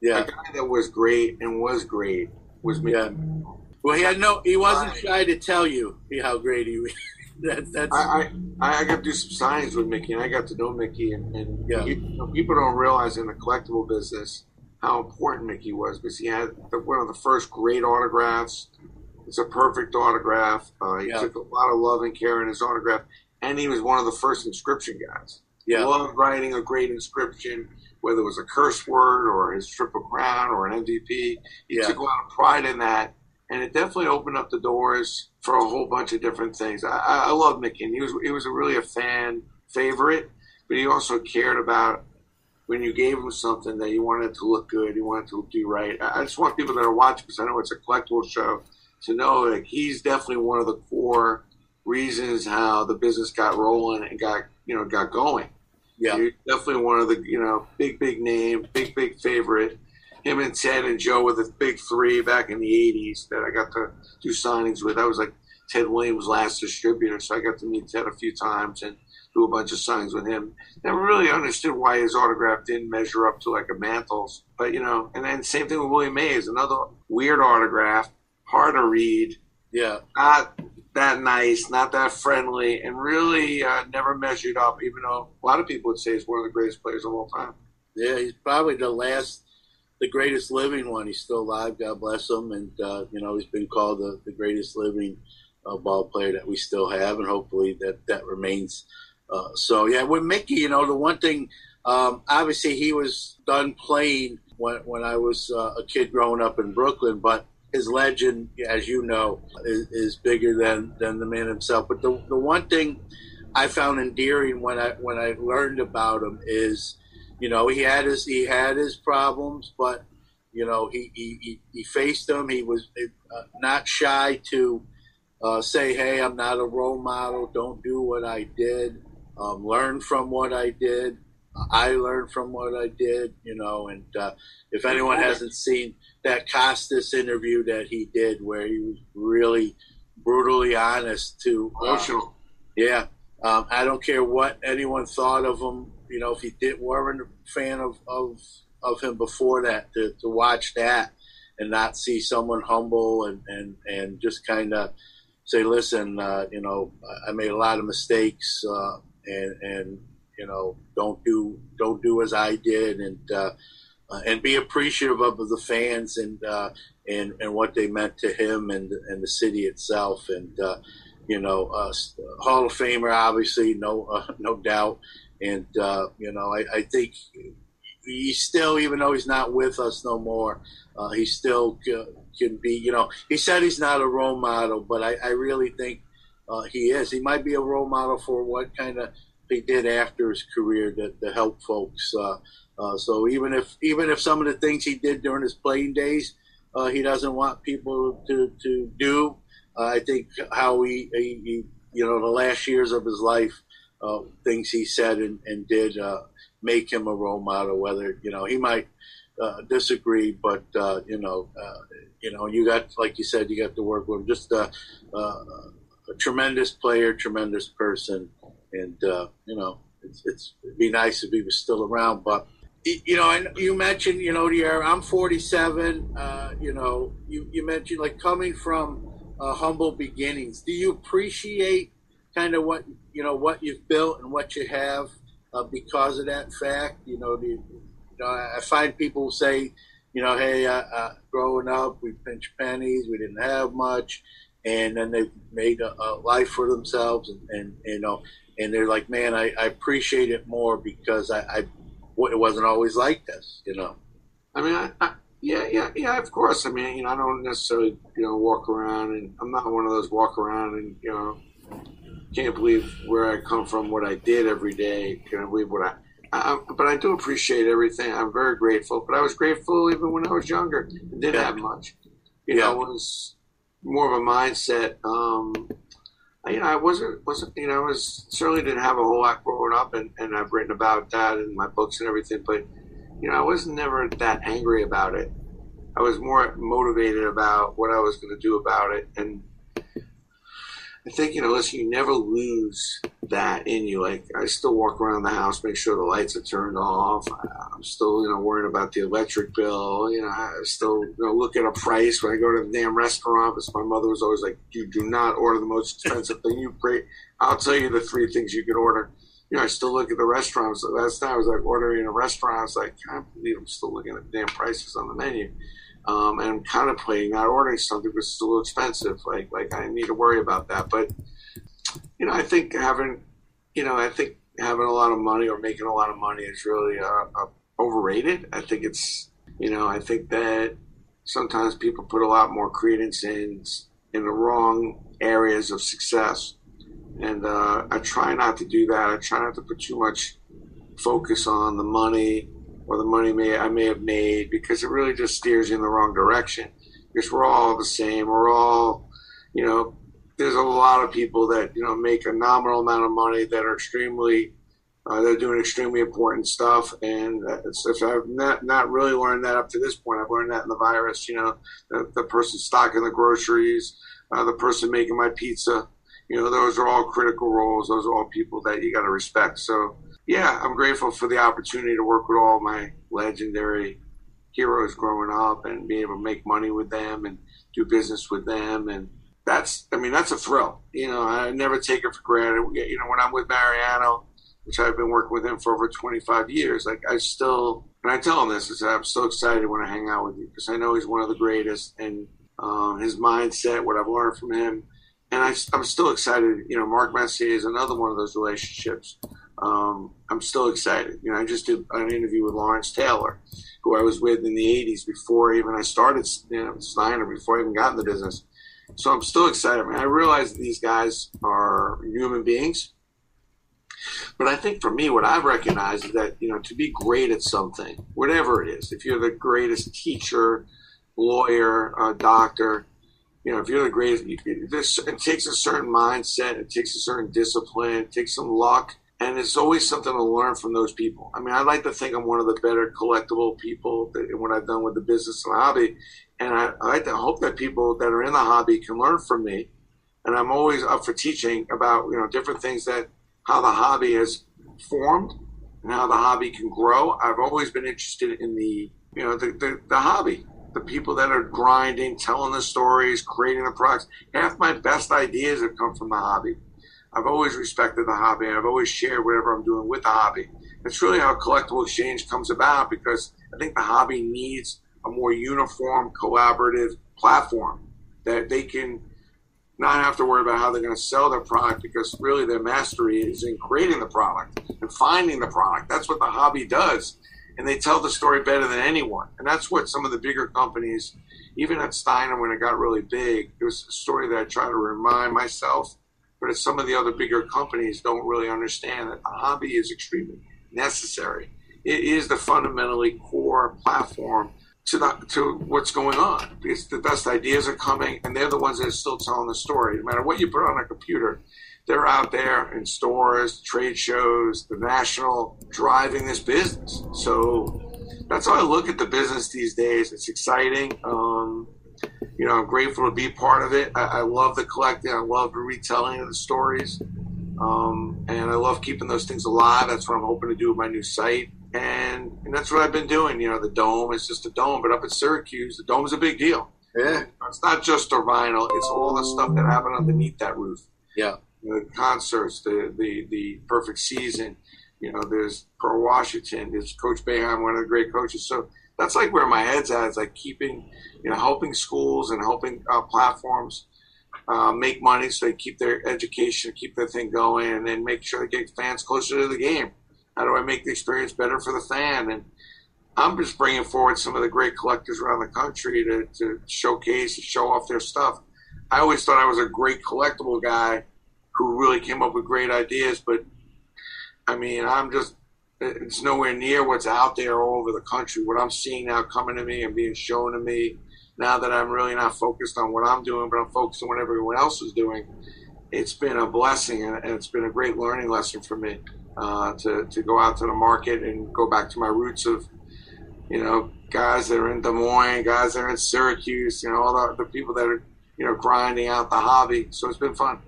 Yeah, guy that was great and was great was me. Yeah. Well, he had no. He wasn't shy to tell you how great he was. (laughs) that, that's. I, I I got to do some signings with Mickey, and I got to know Mickey, and, and Yeah. you know, people don't realize in the collectible business how important Mickey was because he had the, one of the first great autographs. It's a perfect autograph. Uh, he Yeah. took a lot of love and care in his autograph, and he was one of the first inscription guys. Yeah. loved writing a great inscription, whether it was a curse word or his triple crown or an MVP. He Yeah. took a lot of pride in that, and it definitely opened up the doors for a whole bunch of different things. I, I, love Mickey, and he was he was a really a fan favorite, but he also cared about when you gave him something that he wanted to look good, he wanted to do right. I, I just want people that are watching, because I know it's a collectible show, to know like he's definitely one of the core reasons how the business got rolling and got you know got going. Yeah. You're definitely one of the you know big big name, big big favorite. Him and Ted and Joe were the big three back in the '80s that I got to do signings with. I was like Ted Williams' last distributor, so I got to meet Ted a few times and do a bunch of signings with him. Never really understood why his autograph didn't measure up to like a Mantle's, but you know. And then same thing with William Mays, another weird autograph, hard to read, Yeah. not that nice, not that friendly, and really uh, never measured up. Even though a lot of people would say he's one of the greatest players of all time. Yeah, he's probably the last, the greatest living one. He's still alive, God bless him, and uh, you know he's been called the, the greatest living uh, ball player that we still have, and hopefully that that remains. Uh, so yeah, with Mickey, you know the one thing, um, obviously he was done playing when when I was uh, a kid growing up in Brooklyn, but his legend, as you know, is, is bigger than than the man himself. But the the one thing I found endearing when I when I learned about him is you know he had his he had his problems but you know he he, he, he faced them he was uh, not shy to uh, say hey i'm not a role model don't do what i did um, learn from what i did i learned from what i did you know and uh, if anyone hasn't seen that costas interview that he did where he was really brutally honest to uh, Emotional. yeah, um, I don't care what anyone thought of him. You know, if he did weren't a fan of of, of him before that, to, to watch that and not see someone humble and and and just kind of say, listen, uh, you know, I made a lot of mistakes, uh, and and you know, don't do don't do as I did, and uh, uh, and be appreciative of the fans and uh, and and what they meant to him and and the city itself, and uh, you know, Hall of Famer, obviously, no (laughs) no doubt, and uh, you know, I, I think he still, even though he's not with us no more, uh, he still c- can be. You know, he said he's not a role model, but I, I really think uh, he is. He might be a role model for what kind of he did after his career to, to help folks. Uh, uh, so even if even if some of the things he did during his playing days, uh, he doesn't want people to to do. I think how he, he, he you know, the last years of his life, uh, things he said and, and did uh, make him a role model. Whether you know he might uh, disagree, but uh, you know, uh, you know, you got like you said, you got to work with him. Just a, a tremendous player, tremendous person, and you know, it's, it's it'd be nice if he was still around, but you know, and you mentioned, you know, the I'm 47. Uh, you know, you, you mentioned like coming from uh, humble beginnings. Do you appreciate kind of what you know what you've built and what you have uh, because of that fact? You know, the, you know, I find people say, you know, hey, uh, uh, growing up, we pinched pennies, we didn't have much, and then they made a, a life for themselves, and, and, you know, and they're like, man, I, I appreciate it more because I, I it wasn't always like this, you know. I mean, I, I, yeah, yeah, yeah. Of course. I mean, you know, I don't necessarily, you know, walk around, and I'm not one of those walk around and you know, can't believe where I come from, what I did every day. Can't believe what I. I, but I do appreciate everything. I'm very grateful. But I was grateful even when I was younger and didn't yeah. have much. You yeah. know, it was more of a mindset. Um, you know, I wasn't wasn't you know, I was certainly didn't have a whole lot growing up, and, and I've written about that in my books and everything. But you know, I was never that angry about it. I was more motivated about what I was going to do about it, and I think you know, listen, you never lose that in you. Like I still walk around the house, make sure the lights are turned off. I'm still you know worrying about the electric bill. You know, I still you know look at a price when I go to the damn restaurant. Because my mother was always like, "You do not order the most expensive thing. You great. I'll tell you the three things you can order." You know, I still look at the restaurants. Last time I was like ordering a restaurant, I was like, I can't believe I'm still looking at the damn prices on the menu um, and contemplating not ordering something because it's a little expensive. Like like I need to worry about that. But you know, I think having you know, I think having a lot of money or making a lot of money is really uh, uh, overrated. I think it's you know, I think that sometimes people put a lot more credence in in the wrong areas of success. And uh, I try not to do that. I try not to put too much focus on the money or the money may I may have made because it really just steers you in the wrong direction. Because we're all the same. We're all, you know, there's a lot of people that you know make a nominal amount of money that are extremely uh, they're doing extremely important stuff and if i've not, not really learned that up to this point i've learned that in the virus you know the, the person stocking the groceries uh, the person making my pizza you know those are all critical roles those are all people that you got to respect so yeah, I'm grateful for the opportunity to work with all my legendary heroes growing up and be able to make money with them and do business with them. And that's, I mean, that's a thrill. You know, I never take it for granted. You know, when I'm with Mariano, which I've been working with him for over 25 years, like I still, and I tell him this, is I'm so excited when I hang out with you because I know he's one of the greatest and um, his mindset, what I've learned from him. And I, I'm still excited. You know, Mark Messier is another one of those relationships um, I'm still excited. You know, I just did an interview with Lawrence Taylor, who I was with in the '80s before even I started you know, Steiner, before I even got in the business. So I'm still excited. I, realize these guys are human beings, but I think for me, what I've recognized is that you know to be great at something, whatever it is, if you're the greatest teacher, lawyer, uh, doctor, you know, if you're the greatest, it takes a certain mindset, it takes a certain discipline, it takes some luck and it's always something to learn from those people. I mean, I like to think I'm one of the better collectible people in what I've done with the business and hobby, and I, I like to hope that people that are in the hobby can learn from me. And I'm always up for teaching about you know different things that how the hobby has formed and how the hobby can grow. I've always been interested in the you know the, the, the hobby, the people that are grinding, telling the stories, creating the products. Half my best ideas have come from the hobby I've always respected the hobby. I've always shared whatever I'm doing with the hobby. It's really how collectible exchange comes about because I think the hobby needs a more uniform, collaborative platform that they can not have to worry about how they're going to sell their product because really their mastery is in creating the product and finding the product. That's what the hobby does. And they tell the story better than anyone. And that's what some of the bigger companies, even at Steiner when it got really big, it was a story that I try to remind myself but some of the other bigger companies don't really understand that the hobby is extremely necessary. It is the fundamentally core platform to the, to what's going on because the best ideas are coming and they're the ones that are still telling the story. No matter what you put on a computer, they're out there in stores, trade shows, the national, driving this business. So that's how I look at the business these days. It's exciting. Um, you know, I'm grateful to be part of it. I, I, love the collecting. I love the retelling of the stories. Um, and I love keeping those things alive. That's what I'm hoping to do with my new site. And, and that's what I've been doing. You know, the dome is just a dome, but up at Syracuse, the dome is a big deal. Yeah. It's not just a vinyl, it's all the stuff that happened underneath that roof. Yeah. The concerts, the, the, the perfect season. You know, there's Pearl Washington, there's Coach Boeheim, one of the great coaches. So that's like where my head's at. It's like keeping, you know, helping schools and helping uh, platforms uh, make money so they keep their education, keep their thing going, and then make sure they get fans closer to the game. How do I make the experience better for the fan? And I'm just bringing forward some of the great collectors around the country to, to showcase and show off their stuff. I always thought I was a great collectible guy who really came up with great ideas, but I mean, I'm just, it's nowhere near what's out there all over the country. What I'm seeing now coming to me and being shown to me now that I'm really not focused on what I'm doing, but I'm focused on what everyone else is doing. It's been a blessing and it's been a great learning lesson for me uh, to, to go out to the market and go back to my roots of you know, guys that are in Des Moines, guys that are in Syracuse, you know, all the, the people that are, you know, grinding out the hobby. So it's been fun.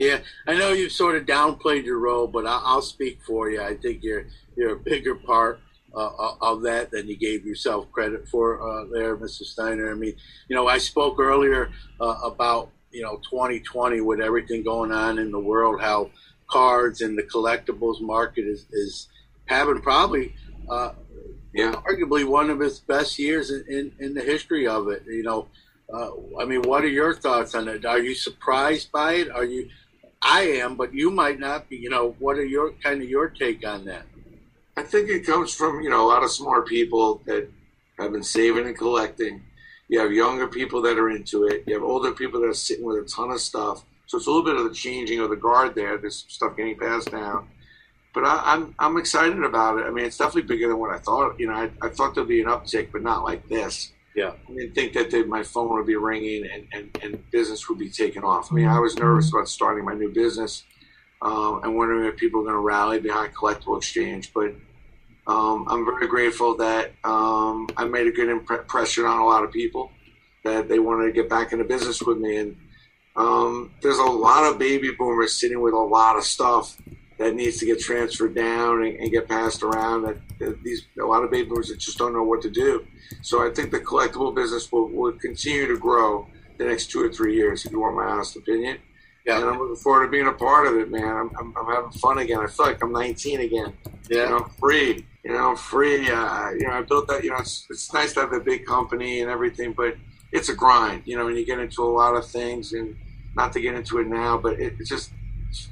Yeah, I know you've sort of downplayed your role, but I'll, I'll speak for you. I think you're you're a bigger part uh, of that than you gave yourself credit for uh, there, Mr. Steiner. I mean, you know, I spoke earlier uh, about you know 2020 with everything going on in the world, how cards and the collectibles market is is having probably uh, yeah. arguably one of its best years in, in, in the history of it. You know, uh, I mean, what are your thoughts on it? Are you surprised by it? Are you? I am, but you might not be. You know, what are your kind of your take on that? I think it comes from you know a lot of smart people that have been saving and collecting. You have younger people that are into it. You have older people that are sitting with a ton of stuff. So it's a little bit of the changing of the guard there. There's stuff getting passed down but I, am I'm, I'm excited about it. I mean, it's definitely bigger than what I thought. You know, I, I thought there'd be an uptick, but not like this. Yeah. I didn't think that they, my phone would be ringing and, and, and business would be taken off. I mean, I was nervous about starting my new business um, and wondering if people were going to rally behind Collectible Exchange. But um, I'm very grateful that um, I made a good impression on a lot of people that they wanted to get back into business with me. And um, there's a lot of baby boomers sitting with a lot of stuff that needs to get transferred down and, and get passed around. That, that, these a lot of baby boomers that just don't know what to do. So I think the collectible business will, will continue to grow the next two or three years. If you want my honest opinion. Yeah. And I'm looking forward to being a part of it, man. I'm, I'm, I'm having fun again. I feel like I'm 19 again. Yeah. You know, I'm free. You know, I'm free. Uh, you know, I built that. You know, it's, it's nice to have a big company and everything, but it's a grind. You know, and you get into a lot of things, and not to get into it now, but it, it's just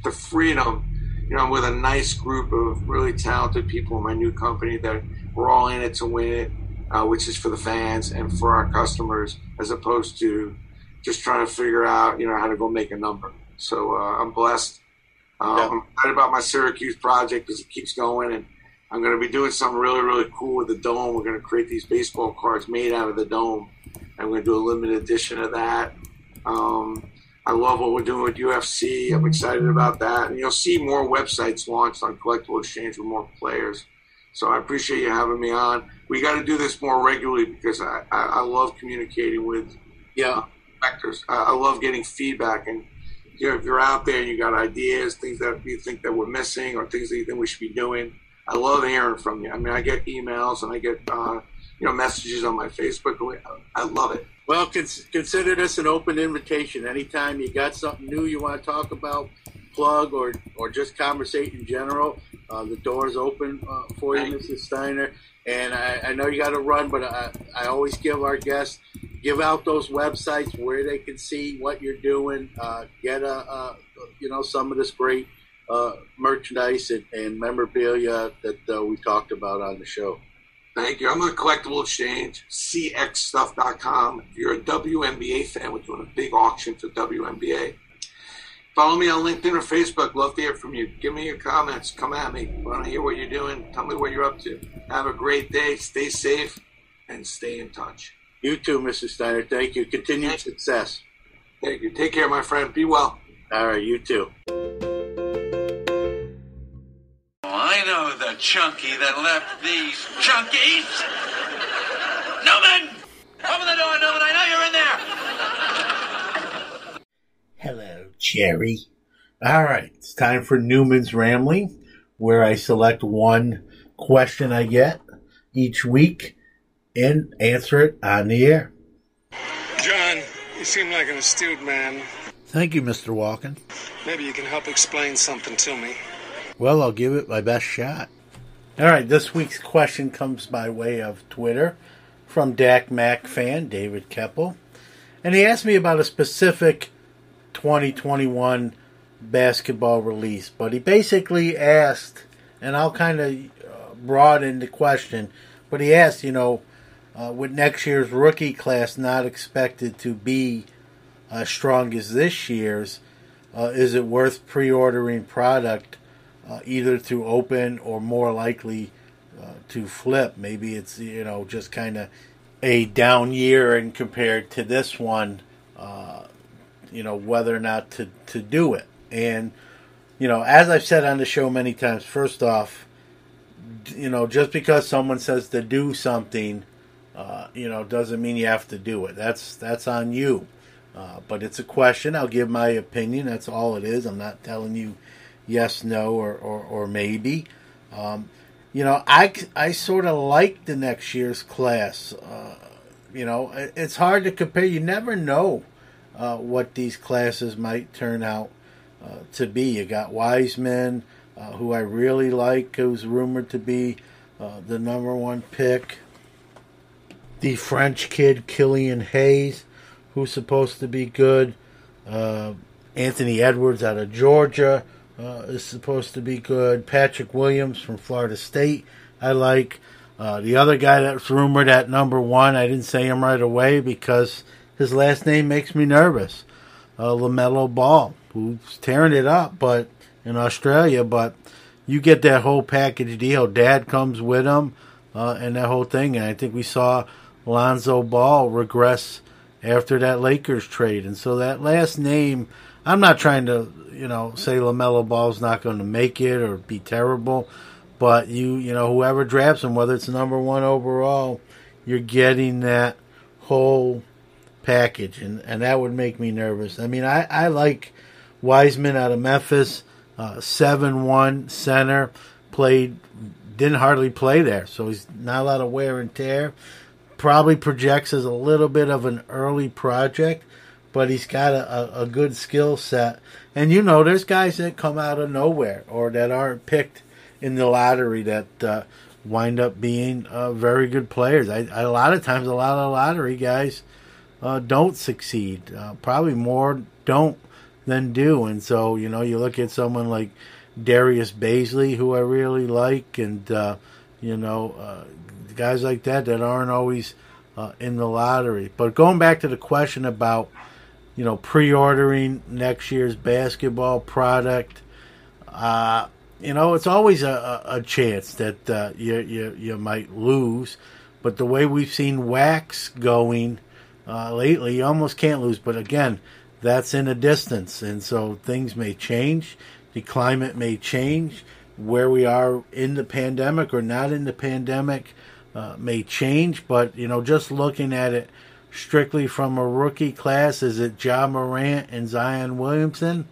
the freedom you know, I'm with a nice group of really talented people in my new company that we're all in it to win it, uh, which is for the fans and for our customers, as opposed to just trying to figure out, you know, how to go make a number. So uh, I'm blessed. Um, yeah. I'm excited about my Syracuse project because it keeps going, and I'm going to be doing something really, really cool with the dome. We're going to create these baseball cards made out of the dome, and we're going to do a limited edition of that. Um, I love what we're doing with UFC. I'm excited about that. And you'll see more websites launched on Collectible Exchange with more players. So I appreciate you having me on. We got to do this more regularly because I, I, I love communicating with yeah collectors. I, I, love getting feedback. And you know, if you're out there and you got ideas, things that you think that we're missing or things that you think we should be doing, I love hearing from you. I mean, I get emails and I get uh, you know messages on my Facebook. I love it. Well, cons- consider this an open invitation. Anytime you got something new you want to talk about, plug, or or just conversate in general, uh, the door's open uh, for you, Mrs. Steiner. And I, I know you got to run, but I, I always give our guests give out those websites where they can see what you're doing. Uh, get a, a, you know some of this great uh, merchandise and, and, memorabilia that uh, we talked about on the show. Thank you. I'm on Collectible Exchange, cxstuff.com. If you're a WNBA fan, we're doing a big auction for WNBA. Follow me on LinkedIn or Facebook. Love to hear from you. Give me your comments. Come at me. I want to hear what you're doing. Tell me what you're up to. Have a great day. Stay safe and stay in touch. You too, Mr. Steiner. Thank you. Continued Thank success. Thank you. Take care, my friend. Be well. All right, you too. I the chunky that left these chunkies. Newman! Open the door, Newman. I know you're in there. Hello, Jerry. All right, it's time for Newman's Rambling, where I select one question I get each week and answer it on the air. John, you seem like an astute man. Thank you, Mr. Walken. Maybe you can help explain something to me. Well, I'll give it my best shot. All right, this week's question comes by way of Twitter from Dak Mac fan David Keppel. And he asked me about a specific 2021 basketball release, but he basically asked, and I'll kind of uh, broaden the question, but he asked, you know, uh, with next year's rookie class not expected to be as strong as this year's, uh, is it worth pre ordering product uh, either to open or more likely uh, to flip? Maybe it's, you know, just kind of a down year and compared to this one, uh, you know, whether or not to, to do it. And, you know, as I've said on the show many times, first off, you know, just because someone says to do something, uh, you know, doesn't mean you have to do it. That's that's on you. Uh, but it's a question. I'll give my opinion. That's all it is. I'm not telling you yes, no, or or, or maybe. Um, you know, I, I sort of like the next year's class. Uh, you know, it, it's hard to compare. You never know uh, what these classes might turn out uh, to be. You got Wiseman, uh, who I really like, who's rumored to be uh, the number one pick. The French kid, Killian Hayes, who's supposed to be good. Uh, Anthony Edwards out of Georgia uh, is supposed to be good. Patrick Williams from Florida State, I like. Uh, the other guy that's rumored at number one, I didn't say him right away because his last name makes me nervous. Uh, LaMelo Ball, who's tearing it up, but in Australia, but you get that whole package deal. Dad comes with him, uh, and that whole thing. And I think we saw Lonzo Ball regress after that Lakers trade, and so that last name. I'm not trying to, you know, say LaMelo Ball's not going to make it or be terrible, but you, you know, whoever drafts him, whether it's number one overall, you're getting that whole package, and, and that would make me nervous. I mean, I, I like Wiseman out of Memphis, uh, seven one center, played didn't hardly play there, so he's not a lot of wear and tear. Probably projects as a little bit of an early project, but he's got a, a, good skill set. And you know, there's guys that come out of nowhere or that aren't picked in the lottery that uh, wind up being uh, very good players. I, I, a lot of times, a lot of lottery guys uh, don't succeed. Uh, probably more don't than do. And so, you know, you look at someone like Darius Bazley, who I really like, and uh, you know, uh, guys like that that aren't always in the lottery. But going back to the question about you know, pre-ordering next year's basketball product. Uh, you know, it's always a, a chance that uh, you, you you might lose, but the way we've seen wax going uh, lately, you almost can't lose. But again, that's in a distance, and so things may change. The climate may change. Where we are in the pandemic or not in the pandemic uh, may change, but you know, just looking at it strictly from a rookie class? Is it Ja Morant and Zion Williamson?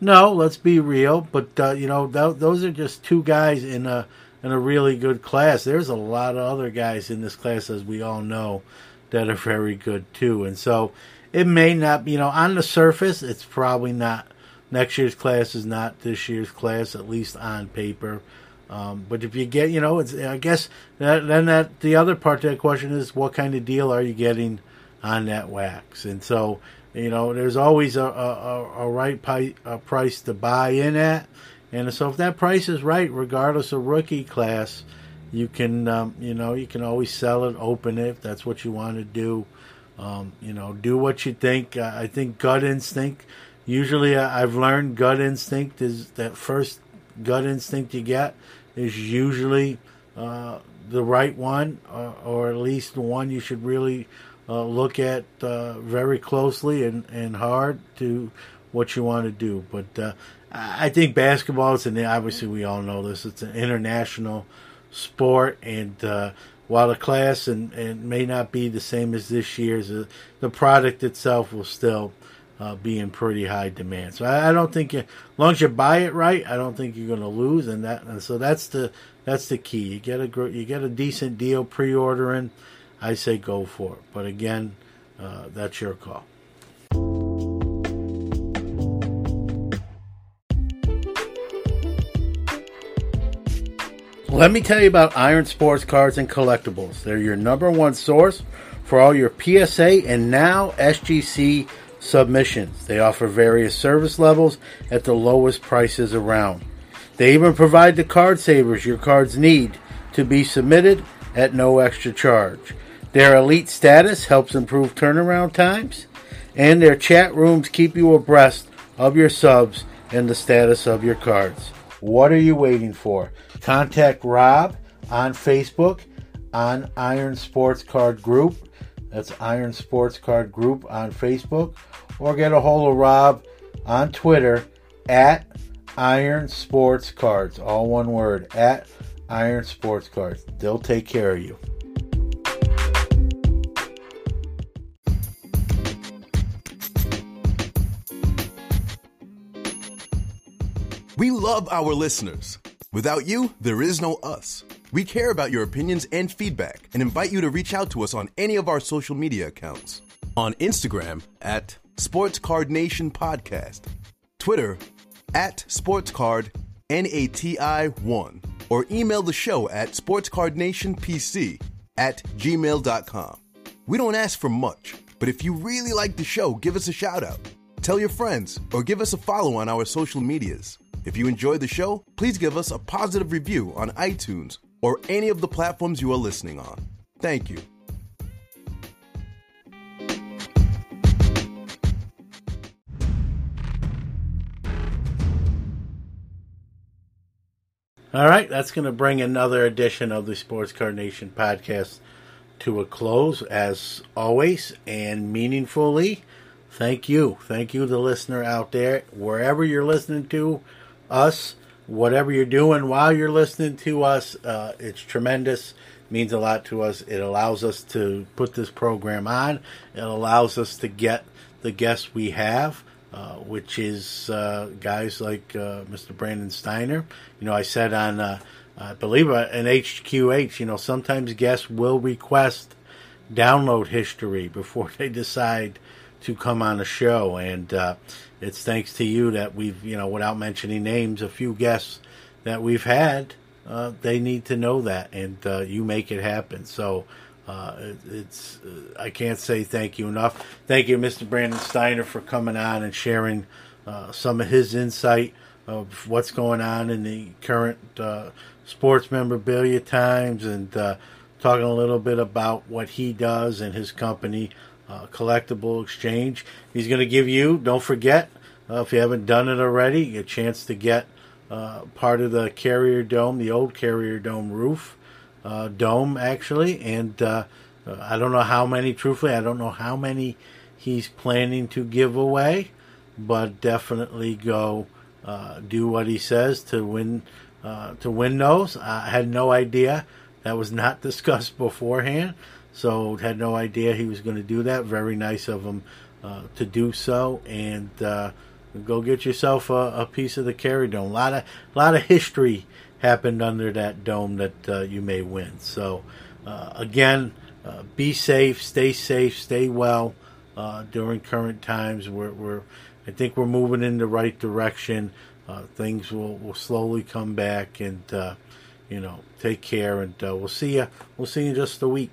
No, let's be real. But uh, you know, th- those are just two guys in a in a really good class. There's a lot of other guys in this class, as we all know, that are very good too. And so it may not, you know, on the surface, it's probably not. Next year's class is not this year's class, at least on paper. Um, but if you get, you know, it's, I guess that, then that the other part to that question is what kind of deal are you getting on that wax. And so, you know, there's always a, a, a right pi- a price to buy in at. And so if that price is right, regardless of rookie class, you can, um, you know, you can always sell it, open it if that's what you want to do. Um, you know, do what you think. Uh, I think gut instinct. Usually, uh, I've learned gut instinct is that first gut instinct you get is usually uh, the right one, or, or, at least the one you should really uh, look at uh, very closely and, and hard to what you want to do. But uh, I think basketball is, and obviously we all know this, it's an international sport, and uh, while the class and, and may not be the same as this year's, uh, the product itself will still uh, be in pretty high demand. So I, I don't think, you, as long as you buy it right, I don't think you're going to lose, and that and so that's the that's the key. You get a you get a decent deal pre-ordering, I say go for it. But again, uh, that's your call. Let me tell you about Iron Sports Cards and Collectibles. They're your number one source for all your PSA and now SGC submissions. They offer various service levels at the lowest prices around. They even provide the card savers your cards need to be submitted at no extra charge. Their elite status helps improve turnaround times, and their chat rooms keep you abreast of your subs and the status of your cards. What are you waiting for? Contact Rob on Facebook on Iron Sports Card Group. That's Iron Sports Card Group on Facebook. Or get a hold of Rob on Twitter at Iron Sports Cards. All one word at Iron Sports Cards. They'll take care of you. We love our listeners. Without you, there is no us. We care about your opinions and feedback and invite you to reach out to us on any of our social media accounts. On Instagram at Sports Card Nation Podcast, Twitter at SportsCard NATI1, or email the show at SportsCardNationPC at gmail.com. We don't ask for much, but if you really like the show, give us a shout out. Tell your friends or give us a follow on our social medias. If you enjoyed the show, please give us a positive review on iTunes or any of the platforms you are listening on. Thank you. All right, that's going to bring another edition of the Sports Card Nation podcast to a close, as always, and meaningfully. Thank you. Thank you, the listener out there, wherever you're listening to us, whatever you're doing while you're listening to us. Uh, it's tremendous. means a lot to us. It allows us to put this program on. It allows us to get the guests we have. Uh, which is uh, guys like uh, Mr. Brandon Steiner. You know, I said on, uh, I believe uh, in HQH, you know, sometimes guests will request download history before (laughs) they decide to come on a show, and uh, it's thanks to you that we've, you know, without mentioning names, a few guests that we've had. they need to know that, and you make it happen. So. Uh, it, it's uh, I can't say thank you enough. Thank you, Mr. Brandon Steiner, for coming on and sharing uh, some of his insight of what's going on in the current uh, sports memorabilia times and uh, talking a little bit about what he does and his company, uh, Collectible Exchange. He's going to give you, don't forget, if you haven't done it already, a chance to get part of the Carrier Dome, the old Carrier Dome roof uh, dome actually, and uh, I don't know how many. Truthfully, I don't know how many he's planning to give away, but definitely go uh, do what he says to win uh, to win those. I had no idea that was not (laughs) discussed beforehand, so had no idea he was going to do that. Very nice of him uh, to do so, and uh, go get yourself a, a, piece of the Carrier Dome. A lot of a lot of history happened under that dome that uh, you may win. So, uh, again, uh, be safe, stay safe, stay well uh, during current times. We're, we're, I think we're moving in the right direction. Uh, things will, will slowly come back, and uh, you know, take care. And we'll see you. We'll see you in just a week.